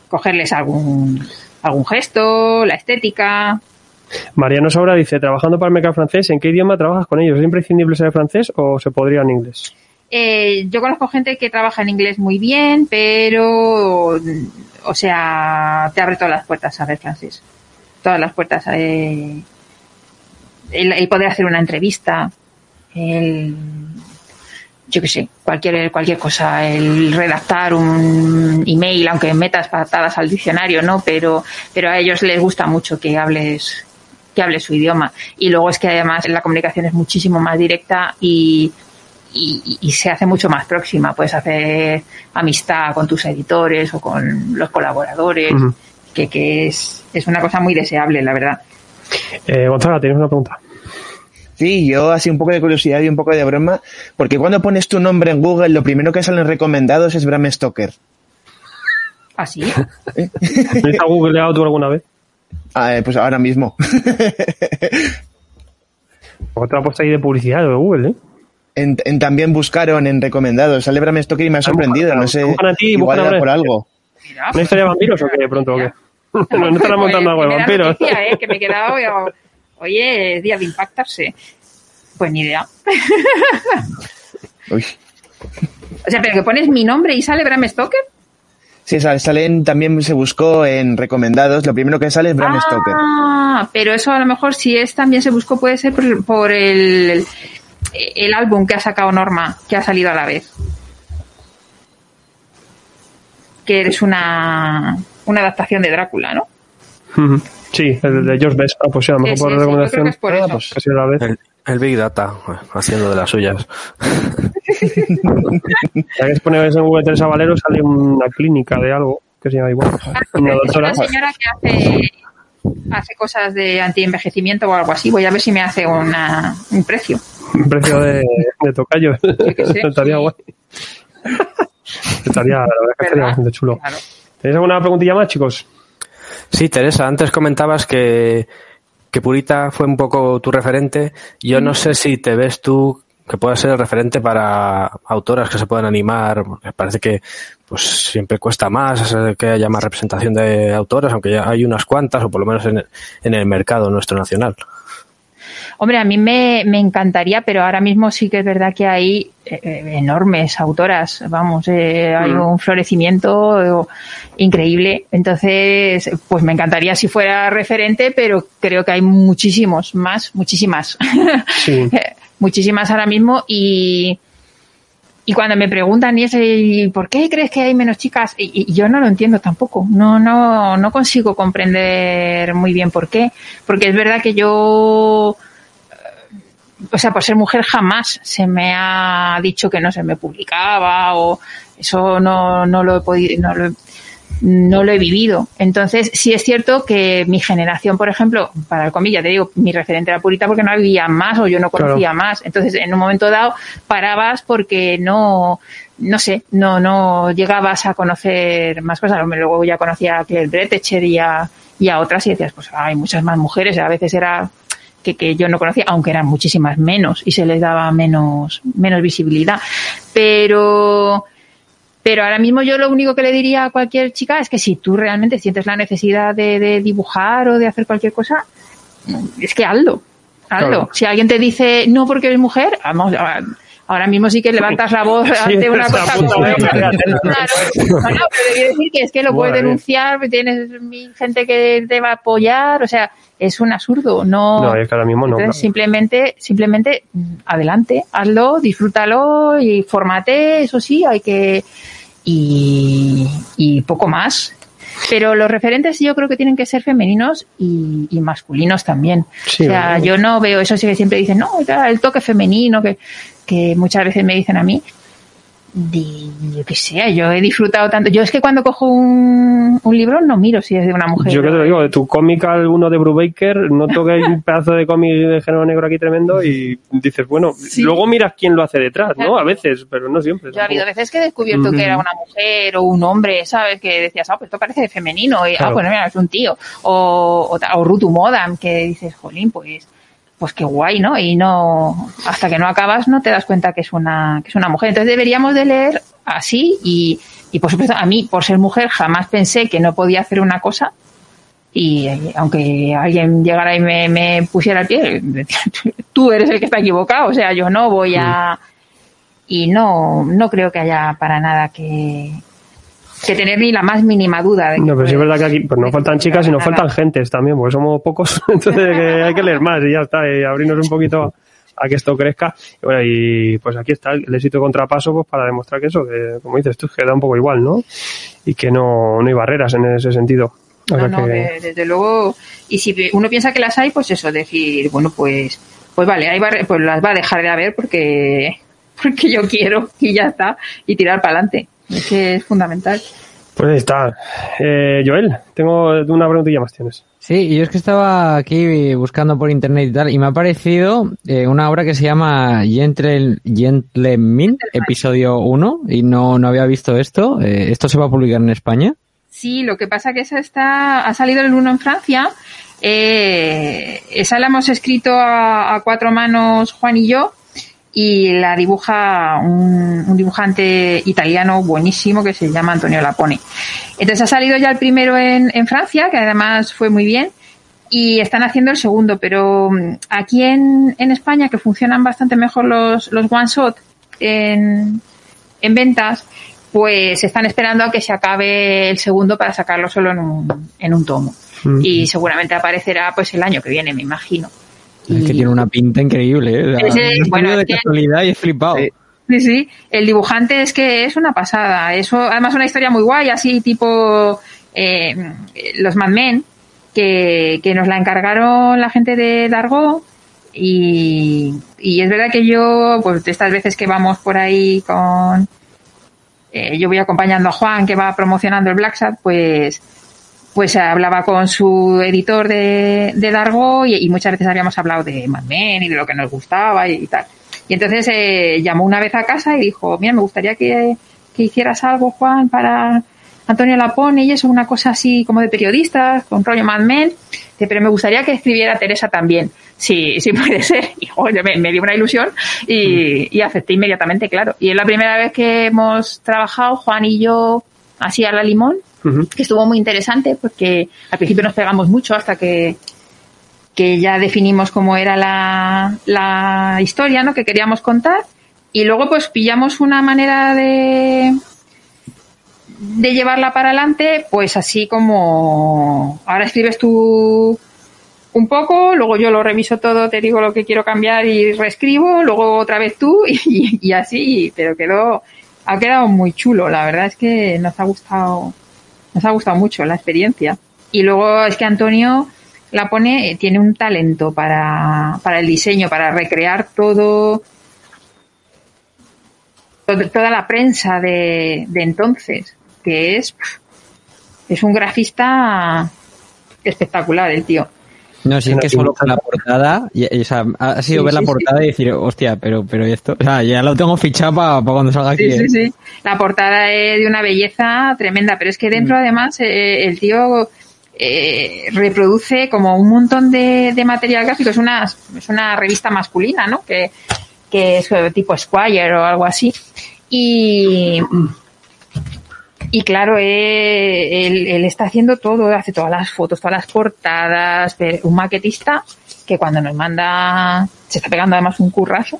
cogerles algún, algún gesto, la estética. Mariano Sobra dice, trabajando para el mercado francés, ¿en qué idioma trabajas con ellos? ¿Es imprescindible saber francés o se podría en inglés? Eh, yo conozco gente que trabaja en inglés muy bien, pero, o sea, te abre todas las puertas saber francés. Todas las puertas. eh, el, el poder hacer una entrevista, el, yo qué sé, cualquier, cualquier cosa, el redactar un email, aunque metas patadas al diccionario, ¿no? Pero, pero a ellos les gusta mucho que hables, que hables su idioma. Y luego es que además la comunicación es muchísimo más directa y, y, y se hace mucho más próxima. Puedes hacer amistad con tus editores o con los colaboradores, que, que es, es una cosa muy deseable, la verdad. Eh, Gonzalo, tienes una pregunta. Sí, yo así un poco de curiosidad y un poco de broma, porque cuando pones tu nombre en Google, lo primero que salen recomendados es Bram Stoker. Así. ¿Lo has googleado tú alguna vez? Ah, eh, pues ahora mismo. Otra puesta ahí de publicidad de Google, ¿eh? En, en también buscaron en recomendados, sale Bram Stoker y me ha sorprendido, no sé, a ti, igual era por algo. ¿Una historia de vampiros o qué pronto o qué? No, no estarás montando algo de vampiros. noticia, ¿eh? que me he quedado, yo, oye, es día de impactarse. Pues ni idea. Uy. O sea, pero que pones mi nombre y sale Bram Stoker. Sí, sale, salen, también se buscó en recomendados, lo primero que sale es Bram Stoker. Ah, pero eso a lo mejor si es también se buscó puede ser por, por el, el álbum que ha sacado Norma, que ha salido a la vez. Que es una, una adaptación de Drácula, ¿no? Ujú. Sí, el de George Best. Ah, pues sí, a lo mejor Sí, por sí, recomendación. por Ah, eso. pues casi a la vez. El, el Big Data, haciendo de las suyas. Ya que se pone en Google Teresa Valero, sale una clínica de algo que se llama igual. Una Es doctora. una señora que hace, hace cosas de antienvejecimiento o algo así. Voy a ver si me hace una, un precio. Un precio de, de tocayo. Estaría guay. Estaría, la verdad que estaría bastante chulo. Claro. ¿Tenéis alguna preguntilla más, chicos? Sí, Teresa, antes comentabas que, que Purita fue un poco tu referente. Yo no sé si te ves tú que pueda ser el referente para autoras que se puedan animar. parece que pues siempre cuesta más que haya más representación de autoras, aunque ya hay unas cuantas, o por lo menos en, en el mercado nuestro nacional. Hombre, a mí me, me encantaría, pero ahora mismo sí que es verdad que hay eh, eh, enormes autoras, vamos, eh, hay un florecimiento increíble. Entonces, pues me encantaría si fuera referente, pero creo que hay muchísimos más, muchísimas. Sí. muchísimas ahora mismo y, y cuando me preguntan y ese, ¿y por qué crees que hay menos chicas? Y, y yo no lo entiendo tampoco. No, no, no consigo comprender muy bien por qué. Porque es verdad que yo, o sea, por ser mujer jamás se me ha dicho que no se me publicaba o eso no, no lo he podido, no lo he, no lo he vivido. Entonces, sí es cierto que mi generación, por ejemplo, para el comilla, te digo, mi referente era Purita porque no había más o yo no conocía más. Entonces, en un momento dado, parabas porque no, no sé, no, no llegabas a conocer más cosas. Luego ya conocía a Claire Bretecher y a, y a otras y decías, pues hay muchas más mujeres. A veces era que, que yo no conocía, aunque eran muchísimas menos y se les daba menos, menos visibilidad. Pero, pero ahora mismo yo lo único que le diría a cualquier chica es que si tú realmente sientes la necesidad de, de dibujar o de hacer cualquier cosa, es que hazlo. Hazlo. Claro. Si alguien te dice no porque eres mujer, vamos, ahora- mismo sí que levantas la voz ante una cosa apunta, como. Claro. No, no, pero quiero decir que es que lo puedes denunciar, tienes gente que te va a apoyar, o sea, es un absurdo. No, No, es que ahora mismo no. entonces, claro. simplemente, simplemente, mm, adelante, hazlo, disfrútalo y fórmate, eso sí, hay que, y, y poco más. Pero los referentes yo creo que tienen que ser femeninos y, y masculinos también. Sí, o sea, yo no veo eso sí que siempre dicen, no, el toque femenino que, que muchas veces me dicen a mí. Di- yo qué sé, yo he disfrutado tanto. Yo es que cuando cojo un, un libro no miro si es de una mujer. Yo que te lo digo, de tu cómic alguno de Brubaker, noto que hay un pedazo de cómic de género negro aquí tremendo y dices, bueno, luego miras quién lo hace detrás, ¿no? A veces, pero no siempre. Yo ha habido veces que he descubierto que era una mujer o un hombre, ¿sabes? Que decías, ah, pues esto parece femenino. Y, Claro. Ah, pues mira, es un tío. O, o, o Rutu Modam, que dices, jolín, pues, pues qué guay, ¿no? Y no, hasta que no acabas no te das cuenta que es una, que es una mujer. Entonces deberíamos de leer así y, y por supuesto, a mí, por ser mujer, jamás pensé que no podía hacer una cosa. Y aunque alguien llegara y me, me pusiera el pie, tú eres el que está equivocado. O sea, yo no voy a, y no, no creo que haya para nada que, que tener ni la más mínima duda de No, pero sí es verdad que aquí pues no faltan chicas y nos faltan gentes también, porque somos pocos, entonces que hay que leer más y ya está, y abrirnos un poquito a, que esto crezca. Y bueno, y pues aquí está el éxito contrapaso pues para demostrar que eso, que como dices tú, que da un poco igual, ¿no? Y que no, no hay barreras en ese sentido. O sea No, no, que- de- desde luego, y si uno piensa que las hay, pues eso, decir, bueno, pues, pues vale, hay barre- pues las va a dejar de haber porque, porque yo quiero y ya está, y tirar para adelante. Es que es fundamental. Pues ahí está. Eh, Joel, tengo una preguntilla más tienes. Sí, yo es que estaba aquí buscando por internet y tal, y me ha parecido eh, una obra que se llama Gentle, Gentleman, episodio 1, y no, no había visto esto. Eh, ¿Esto se va a publicar en España? Sí, lo que pasa que esa está, ha salido el uno en Francia. Eh, esa la hemos escrito a, a cuatro manos Juan y yo y la dibuja un, un dibujante italiano buenísimo que se llama Antonio Lapone. Entonces ha salido ya el primero en, en Francia, que además fue muy bien, y están haciendo el segundo, pero mm, aquí en, en España, que funcionan bastante mejor los, los one shot en, en ventas, pues están esperando a que se acabe el segundo para sacarlo solo en un, en un tomo. Y seguramente aparecerá pues el año que viene, me imagino. Es que tiene una pinta increíble, ¿eh? Ese- bueno, de es que- casualidad y he flipado. Sí. Sí, sí. El dibujante es que es una pasada. Eso, además, una historia muy guay, así tipo eh, los Mad Men, que, que nos la encargaron la gente de Dargo. Y, y es verdad que yo, pues de estas veces que vamos por ahí con. eh, yo voy acompañando a Juan, que va promocionando el Black Sat, pues pues hablaba con su editor de, de Dargo y, y muchas veces habíamos hablado de Mad Men y de lo que nos gustaba y, tal. Y entonces eh, llamó una vez a casa y dijo, mira, me gustaría que, que hicieras algo, Juan, para Antonio Lapone y eso, una cosa así como de periodistas, con rollo Mad Men, pero me gustaría que escribiera Teresa también. Sí, sí puede ser. Y joder, me, me dio una ilusión y, y acepté inmediatamente, claro. Y es la primera vez que hemos trabajado, Juan y yo, así a la limón, Que estuvo muy interesante porque al principio nos pegamos mucho hasta que, que ya definimos cómo era la, la historia ¿no? que queríamos contar. Y luego pues pillamos una manera de de llevarla para adelante pues así como ahora escribes tú un poco, luego yo lo reviso todo, te digo lo que quiero cambiar y reescribo, luego otra vez tú y, y así, pero quedó, ha quedado muy chulo, la verdad es que nos ha gustado, nos ha gustado mucho la experiencia. Y luego es que Antonio la pone, tiene un talento para, para el diseño, para recrear todo, todo- toda la prensa de, de entonces, que es, es un grafista espectacular el tío. No, si es que solo con la portada, y- y, o sea, ha sido Sí, ver la sí, sí. portada y decir, hostia, pero, pero ¿y esto? O sea, ya lo tengo fichado para cuando salga aquí. Sí, ¿eh? sí, sí. La portada es de una belleza tremenda, pero es que dentro además eh, el tío eh, reproduce como un montón de, de material gráfico. Es una, es una revista masculina, ¿no? Que, que es tipo Squire o algo así. Y, y claro, eh, él, él está haciendo todo, hace todas las fotos, todas las portadas, de un maquetista que cuando nos manda, se está pegando además un currazo,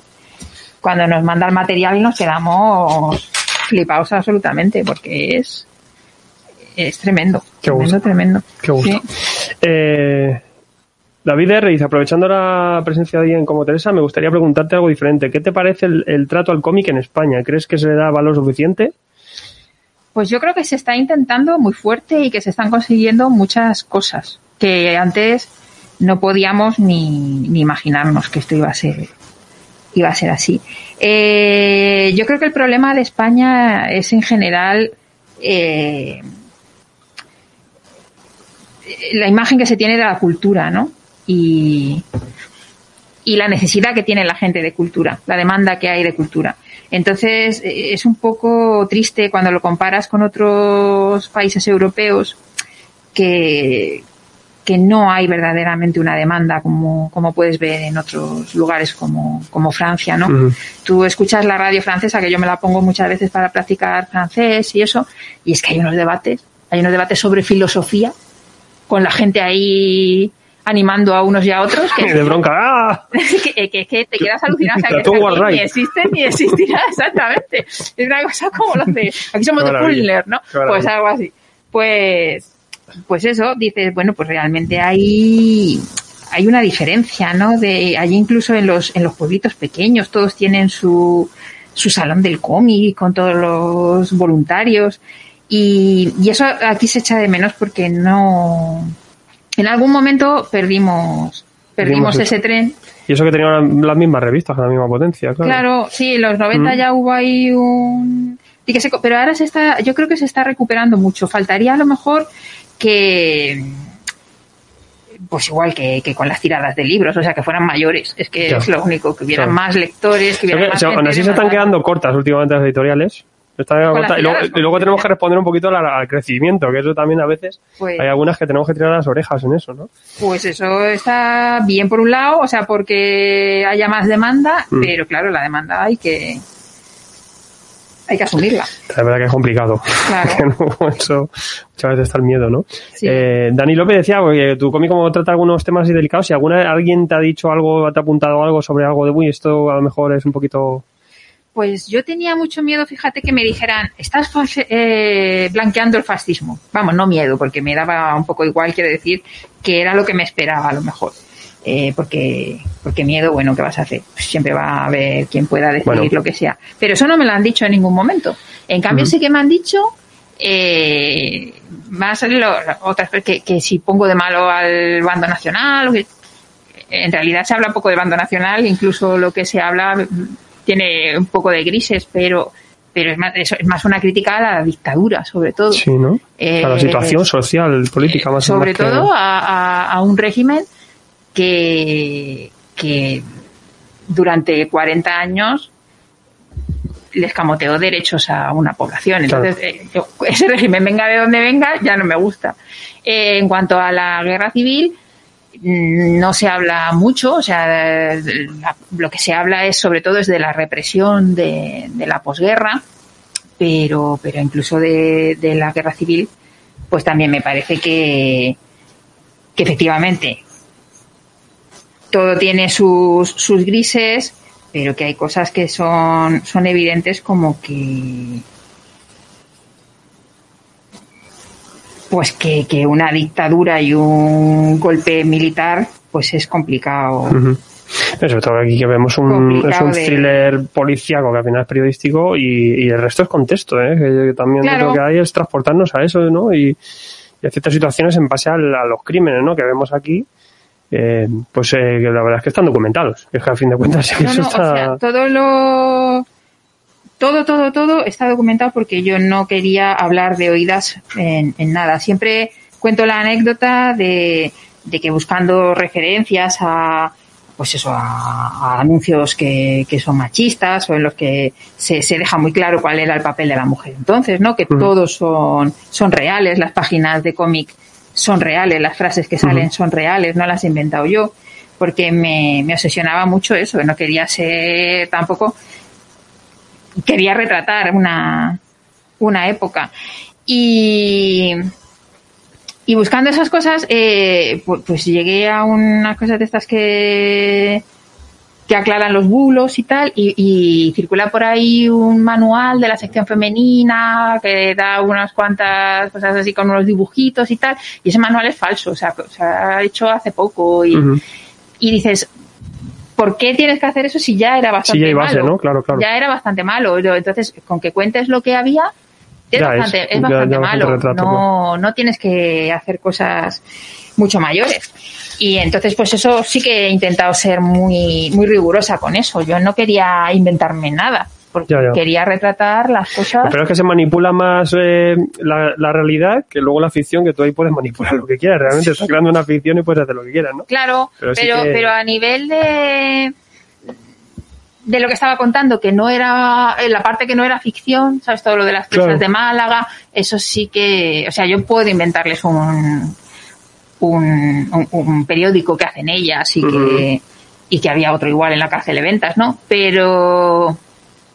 cuando nos manda el material nos quedamos flipados absolutamente porque es, es tremendo, Qué tremendo, gusto. tremendo. Qué gusto. Sí. Eh, David R. dice, aprovechando la presencia de alguien como Teresa, me gustaría preguntarte algo diferente. ¿Qué te parece el, el trato al cómic en España? ¿Crees que se le da valor suficiente? Pues yo creo que se está intentando muy fuerte y que se están consiguiendo muchas cosas que antes no podíamos ni, ni imaginarnos que esto iba a ser iba a ser así. Eh, yo creo que el problema de España es en general eh, la imagen que se tiene de la cultura, ¿no? Y, y la necesidad que tiene la gente de cultura, la demanda que hay de cultura. Entonces, eh, es un poco triste cuando lo comparas con otros países europeos que, que no hay verdaderamente una demanda como, como puedes ver en otros lugares como, como Francia, ¿no? Ujú. Tú escuchas la radio francesa, que yo me la pongo muchas veces para practicar francés y eso, y es que hay unos debates, hay unos debates sobre filosofía, con la gente ahí animando a unos y a otros, que, de bronca. ¡Ah! que, que- que te quedas alucinado, o sea, que ni existen ni existirá, exactamente. Es una cosa como los de, aquí somos de Fulner, ¿no? Pues algo así. Pues, pues eso, dices, bueno, pues realmente hay, hay una diferencia, ¿no? De, allí incluso en los, en los pueblitos pequeños, todos tienen su, su salón del cómic con todos los voluntarios. Y, y eso aquí se echa de menos porque no, en algún momento perdimos, perdimos ese tren Y eso que tenían las mismas revistas, con la misma potencia, claro. Claro, sí, en los 90 Mm. ya hubo ahí un... pero ahora se está, yo creo que se está recuperando mucho. Faltaría a lo mejor que, pues igual que, que con las tiradas de libros, o sea, que fueran mayores. Es que es lo único, que hubieran Claro. más lectores, que Creo hubiera que, más o sea, aún gente así se están quedando cortas últimamente las editoriales. Y, luego, y tenemos que responder un poquito al, al crecimiento, que eso también a veces Pues- hay algunas que tenemos que tirar las orejas en eso, ¿no? Pues eso está bien por un lado, o sea, porque haya más demanda, Mm. pero claro, la demanda hay que hay que asumirla. La verdad que es complicado. Claro. Eso muchas veces está el miedo, ¿no? Sí. Eh, Dani López decía que tu cómic como trata algunos temas así delicados, si alguna alguien te ha dicho algo, te ha apuntado algo sobre algo de, uy, esto a lo mejor es un poquito... Pues yo tenía mucho miedo, fíjate, que me dijeran, estás eh, blanqueando el fascismo. Vamos, no miedo, porque me daba un poco igual, quiero decir, que era lo que me esperaba a lo mejor. Eh, porque, porque miedo, bueno, ¿qué vas a hacer? Pues siempre va a haber quien pueda decidir Bueno. lo que sea. Pero eso no me lo han dicho en ningún momento. En cambio, Ujú. sí que me han dicho, eh, más lo- otras que, que si pongo de malo al bando nacional, en realidad se habla poco del bando nacional, incluso lo que se habla mm, tiene un poco de grises, pero pero es más, es más una crítica a la dictadura, sobre todo. Sí, ¿no? Eh, a la situación social, política, más sobre más que- todo a, a- un régimen que, que durante 40 años le escamoteó derechos a una población. Claro. Entonces, eh, ese régimen, venga de donde venga, ya no me gusta. Eh, en cuanto a la guerra civil, no se habla mucho, o sea, lo que se habla es sobre todo es de la represión de, de la posguerra, pero, pero incluso de, de la guerra civil, pues también me parece que, que efectivamente todo tiene sus, sus grises, pero que hay cosas que son, son evidentes como que pues que, que una dictadura y un golpe militar pues es complicado. Ujú. Pero sobre todo aquí que vemos un, es un de- thriller policíaco que al final es periodístico y, y el resto es contexto, ¿eh? que también Claro. lo que hay es transportarnos a eso, ¿no? Y, y a ciertas situaciones en base a, los crímenes, ¿no? Que vemos aquí, eh, pues eh, la verdad es que están documentados. Es que al fin de cuentas No, no, o está... sea, todo lo todo, todo, todo está documentado porque yo no quería hablar de oídas en, en nada. Siempre cuento la anécdota de, de que buscando referencias a pues eso, a, a anuncios que, que son machistas o en los que se, se deja muy claro cuál era el papel de la mujer. Entonces, ¿no? Que Ujú. todos son, son reales, las páginas de cómic son reales, las frases que salen son reales, no las he inventado yo, porque me, me obsesionaba mucho eso, que no quería ser tampoco, quería retratar una, una época. Y, y buscando esas cosas, eh, pues, pues llegué a unas cosas de estas que, que aclaran los bulos y tal, y, y circula por ahí un manual de la sección femenina que da unas cuantas cosas así con unos dibujitos y tal, y ese manual es falso, o sea, se ha hecho hace poco y, y dices, ¿por qué tienes que hacer eso si ya era bastante Sí, ya hay base, malo? ¿no? Claro, claro. Ya era bastante malo. Entonces, con que cuentes lo que había, es Ya, bastante, es- bastante ya malo. retrato, no, no tienes que hacer cosas mucho mayores. Y entonces, pues eso sí que he intentado ser muy, muy rigurosa con eso. Yo no quería inventarme nada, porque Ya, ya. quería retratar las cosas. Pero es que se manipula más eh, la, la realidad que luego la ficción, que tú ahí puedes manipular lo que quieras. Realmente estás creando una ficción y puedes hacer lo que quieras, ¿no? Claro, Pero pero, sí que- pero a nivel de de lo que estaba contando, que no era eh, la parte que no era ficción, sabes todo lo de las presas Claro. de Málaga, eso sí que, o sea, yo puedo inventarles un un, un- un periódico que hacen ellas y que y que había otro igual en la cárcel de ventas, ¿no? Pero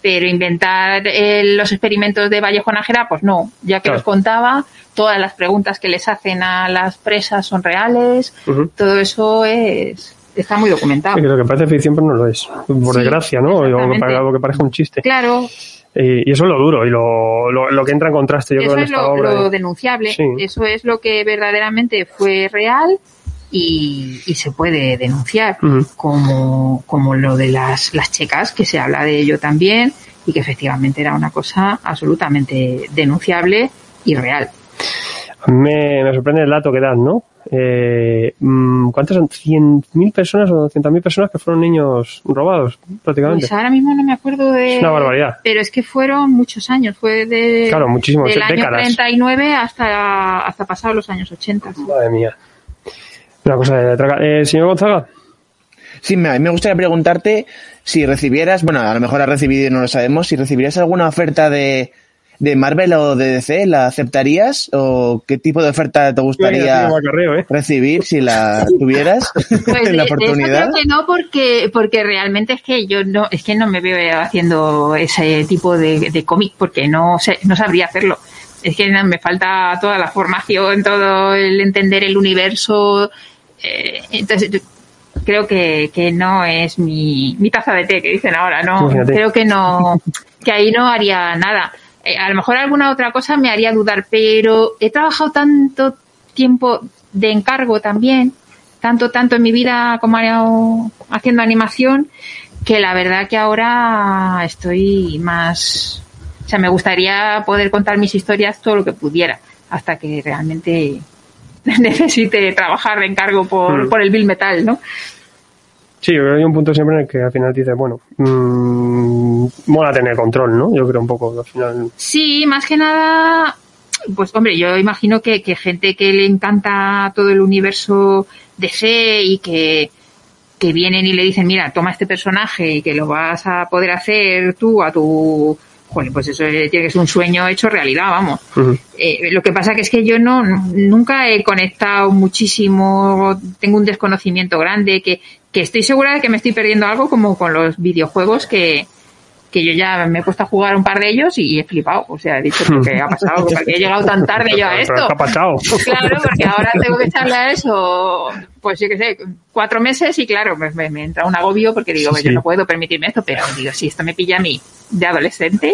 pero inventar eh, los experimentos de Vallejo Nájera, pues no, ya que Claro. los contaba, todas las preguntas que les hacen a las presas son reales, todo eso es está muy documentado. Lo que parece ficción, pero no lo es. Por Sí, desgracia, ¿no? O que, parezca un chiste. Claro, Y, y eso es lo duro y lo, lo, lo que entra en contraste, yo eso creo, en es esta lo, obra. lo denunciable, Sí. eso es lo que verdaderamente fue real y, y se puede denunciar, como, como lo de las, las checas, que se habla de ello también y que efectivamente era una cosa absolutamente denunciable y real. Me, me sorprende el dato que dan, ¿no? Eh, mm, ¿Cuántas son? ¿100.000 personas o 200.000 personas que fueron niños robados, prácticamente? Pues ahora mismo no me acuerdo de... Es una barbaridad. Pero es que fueron muchos años, fue de, Claro, muchísimos, del año décadas. 39 hasta, hasta pasados los años 80. Madre mía. Una cosa de traga. Eh, señor Gonzaga, Sí, me, me gustaría preguntarte si recibieras, bueno, a lo mejor has recibido y no lo sabemos, si recibieras alguna oferta de, de Marvel o de DC, ¿la aceptarías? ¿O qué tipo de oferta te gustaría ¿eh? recibir si la tuvieras Pues la oportunidad? creo que no, porque, porque realmente es que yo no, es que no me veo haciendo ese tipo de, de cómic, porque no sé, no sabría hacerlo. Es que me falta toda la formación, todo el entender el universo. Eh, entonces, yo creo que, que no es mi, mi taza de té, que dicen ahora, no. Creo que no, que ahí no haría nada. Eh, a lo mejor alguna otra cosa me haría dudar, pero he trabajado tanto tiempo de encargo también, tanto, tanto en mi vida como haciendo animación, que la verdad que ahora estoy más, o sea, me gustaría poder contar mis historias todo lo que pudiera, hasta que realmente necesite trabajar de encargo por, Mm. por el Bill Metal, ¿no? Sí, yo creo que hay un punto siempre en el que al final dices, bueno, mm, mola tener control, ¿no? Yo creo un poco, al final. Sí, más que nada, pues hombre, yo imagino que, que gente que le encanta todo el universo DC y que, que vienen y le dicen, mira, toma este personaje y que lo vas a poder hacer tú a tu... Joder, pues eso eh, tiene que ser un sueño hecho realidad, vamos. Eh, lo que pasa que es que yo no nunca he conectado muchísimo, tengo un desconocimiento grande, que, que estoy segura de que me estoy perdiendo algo como con los videojuegos que, que yo ya me he puesto a jugar un par de ellos y he flipado. O sea, he dicho, ¿pero ¿qué ha pasado? Porque he llegado tan tarde yo a esto. ¿qué ha pasado? Claro, porque ahora tengo que echarle a eso, pues yo qué sé, cuatro meses y claro, me, me- me entra un agobio porque digo, Sí, yo sí. no puedo permitirme esto, pero digo, si esto me pilla a mí de adolescente,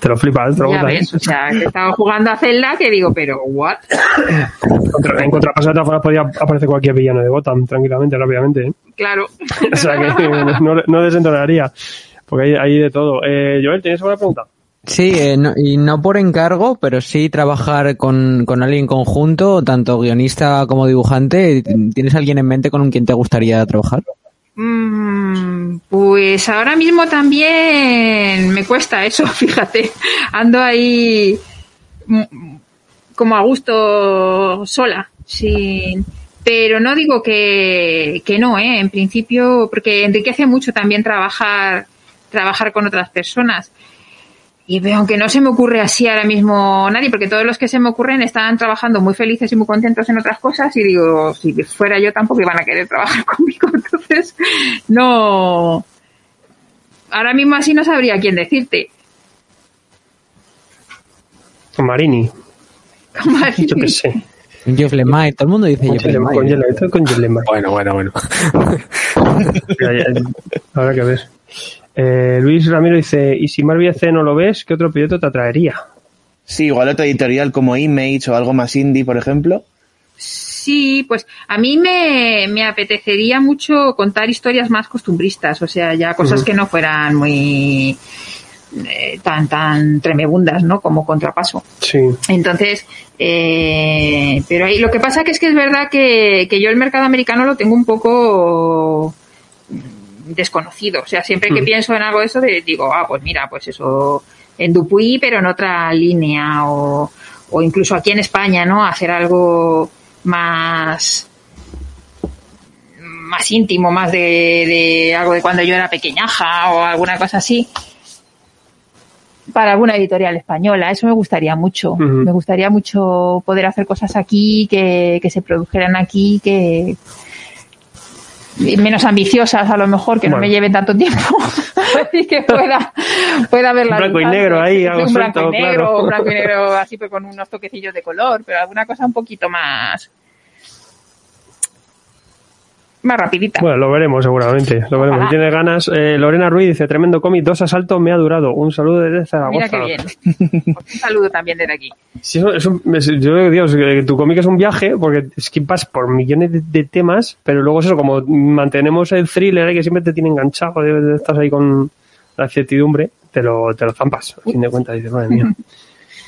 Te lo flipas, te lo ya ¿eh? ves, o sea, que he estado jugando a Zelda que digo, pero what? Contra- En contrapaso, de podría aparecer cualquier villano de Gotham tranquilamente, rápidamente. ¿eh? Claro. O sea que no, no desentonaría. Porque hay, hay de todo. Eh, Joel, ¿tienes alguna pregunta? Sí, eh, no- y no por encargo, pero sí trabajar con, con alguien conjunto, tanto guionista como dibujante. ¿Tienes alguien en mente con quien te gustaría trabajar? Mm, pues ahora mismo también me cuesta eso, fíjate. Ando ahí mm, como a gusto sola, sin... Pero no digo que, que no, ¿eh? En principio, porque enriquece mucho también trabajar, trabajar con otras personas. Y veo, aunque no se me ocurre así ahora mismo nadie, porque todos los que se me ocurren están trabajando muy felices y muy contentos en otras cosas, y digo, si fuera yo tampoco iban a querer trabajar conmigo, entonces no. Ahora mismo así no sabría quién decirte. Con Marini. Así. Yo qué sé. Jeff Lemire, todo el mundo dice Con Jeff Jeff Lemire, con Lemire. Jeff- esto es con Jeff Lemire. Bueno, bueno, bueno. Habrá que ver. Eh, Luis Ramiro dice, ¿y si Marvel C no lo ves, qué otro proyecto te atraería? Sí, igual otra editorial como Image o algo más indie, por ejemplo. Sí, pues a mí me, me apetecería mucho contar historias más costumbristas, o sea, ya cosas que no fueran muy eh, tan tan tremebundas, ¿no? Como contrapaso. Sí. Entonces, eh, pero ahí lo que pasa que es que es verdad que, que yo el mercado americano lo tengo un poco desconocido. O sea, siempre que Mm. pienso en algo de eso, digo, ah, pues mira, pues eso en Dupuy, pero en otra línea, o, o incluso aquí en España, ¿no? Hacer algo más más íntimo, más de, de algo de cuando yo era pequeñaja o alguna cosa así para alguna editorial española. Eso me gustaría mucho. Me gustaría mucho poder hacer cosas aquí, que, que se produjeran aquí, que menos ambiciosas a lo mejor, que no Bueno. me lleven tanto tiempo y que pueda, pueda verla. Un blanco y negro ahí, algo un blanco suelto, y negro, claro. un blanco y negro así pues con unos toquecillos de color, pero alguna cosa un poquito más más rapidita. Bueno, lo veremos seguramente. Lo veremos. Ojalá. Si tienes ganas, eh, Lorena Ruiz dice, tremendo cómic, dos asaltos me ha durado. Un saludo desde Zaragoza. Mira qué bien. Un saludo también desde aquí. Sí, es- yo digo, Dios, que tu cómic es un viaje porque es que vas por millones de, de temas, pero luego es eso, como mantenemos el thriller ahí que siempre te tiene enganchado, de- de- estás ahí con la incertidumbre, te lo, te lo zampas, a fin de cuentas, dices, madre mía.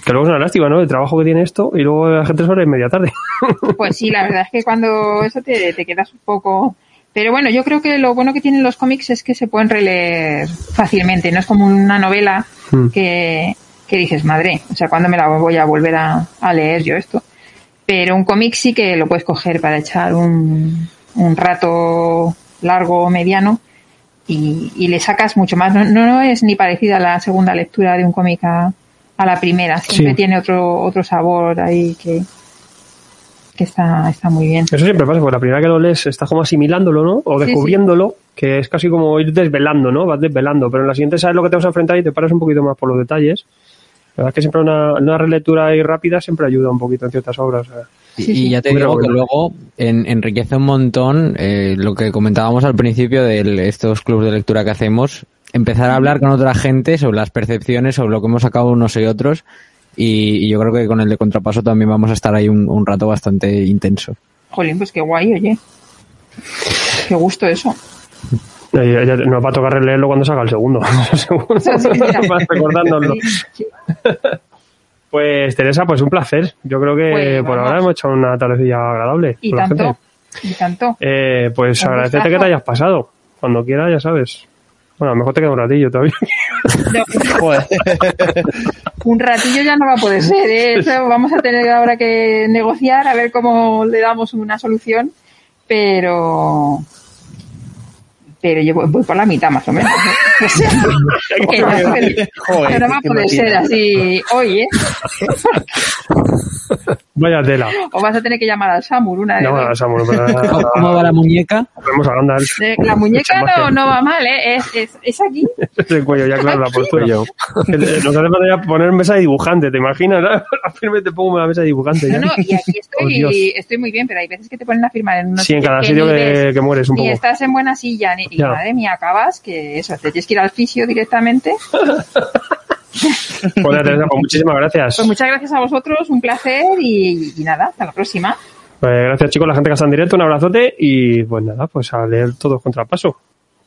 Que luego es una lástima, ¿no? El trabajo que tiene esto y luego la gente sobre media tarde. Pues sí, la verdad es que cuando eso te, te quedas un poco... Pero bueno, yo creo que lo bueno que tienen los cómics es que se pueden releer fácilmente, no es como una novela Mm. que, que dices, madre, o sea, ¿cuándo me la voy a volver a, a leer yo esto? Pero un cómic sí que lo puedes coger para echar un, un rato largo o mediano y, y le sacas mucho más. No, no es ni parecida a la segunda lectura de un cómic a, a la primera, siempre Sí. tiene otro, otro sabor ahí que, que está, está muy bien. Eso siempre pasa, porque la primera que lo lees estás como asimilándolo, ¿no? O Sí, descubriéndolo, que es casi como ir desvelando, ¿no? Vas desvelando, pero en la siguiente sabes lo que te vas a enfrentar y te paras un poquito más por los detalles. La verdad es que siempre una, una relectura ahí rápida siempre ayuda un poquito en ciertas obras. o sea. Y, Sí, sí. y ya te digo que luego en- enriquece un montón eh, lo que comentábamos al principio de estos clubes de lectura que hacemos, empezar a hablar con otra gente sobre las percepciones, sobre lo que hemos sacado unos y otros, y, y yo creo que con el de contrapaso también vamos a estar ahí un, un rato bastante intenso. Jolín, pues qué guay, oye. Qué gusto eso. Ya- ya- ya nos va a tocar releerlo cuando salga el segundo. Seguro. Pues Teresa, pues un placer. Yo creo que Pues, por vamos. ahora hemos hecho una tardecilla agradable Y con la tanto, gente. y tanto. Eh, pues agradecerte que te hayas pasado. Cuando quieras, ya sabes. Bueno, a lo mejor te queda un ratillo todavía. Un ratillo ya no va a poder ser, ¿eh? Eso vamos a tener ahora que negociar a ver cómo le damos una solución, pero pero yo voy, por la mitad más o menos. ¿eh? O sea, que no, que- Joder, que no va a poder ser así hoy, ¿eh? Vaya tela. O vas a tener que llamar al Samur una de No, dos. Samuel, pero- ¿Cómo, cómo va la muñeca? Vamos a andar Eh, La muñeca no, no va mal, ¿eh? Es, es, es aquí. el cuello, ya claro, la postura. Cuello. Nos hace falta ya poner mesa de dibujante, ¿te imaginas? A firme te pongo una mesa de dibujante. No, ya. no, y aquí Oh, Dios. estoy, estoy muy bien, pero hay veces que te ponen a firmar en unos Sí, en cada que sitio que, ves. que mueres un Ni poco. estás en buena silla, ni, y Ya. madre mía, acabas que eso, te tienes que ir al fisio directamente. Pues nada, Teresa, pues muchísimas gracias. Pues muchas gracias a vosotros, un placer y, y nada, hasta la próxima. Pues gracias chicos, la gente que está en directo, un abrazote y pues nada, pues a leer todos contrapaso.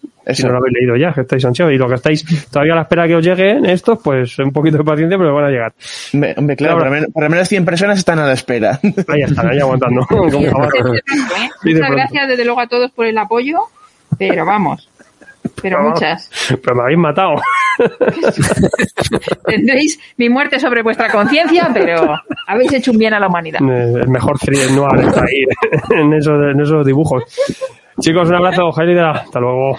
Si Eso. no lo habéis leído ya, que estáis ansiosos y lo que estáis todavía a la espera que os lleguen estos, pues un poquito de paciencia, pero van a llegar. Hombre, hombre, claro, por lo, menos, menos 100 personas están a la espera. Ahí están, ahí aguantando. ¿eh? Muchas gracias desde luego a todos por el apoyo, pero vamos, pero muchas. Pero me habéis matado. Tendréis mi muerte sobre vuestra conciencia, pero habéis hecho un bien a la humanidad. Eh, El mejor thriller noir está ahí en esos, en esos dibujos. Chicos, un abrazo, Jaime. Hasta luego.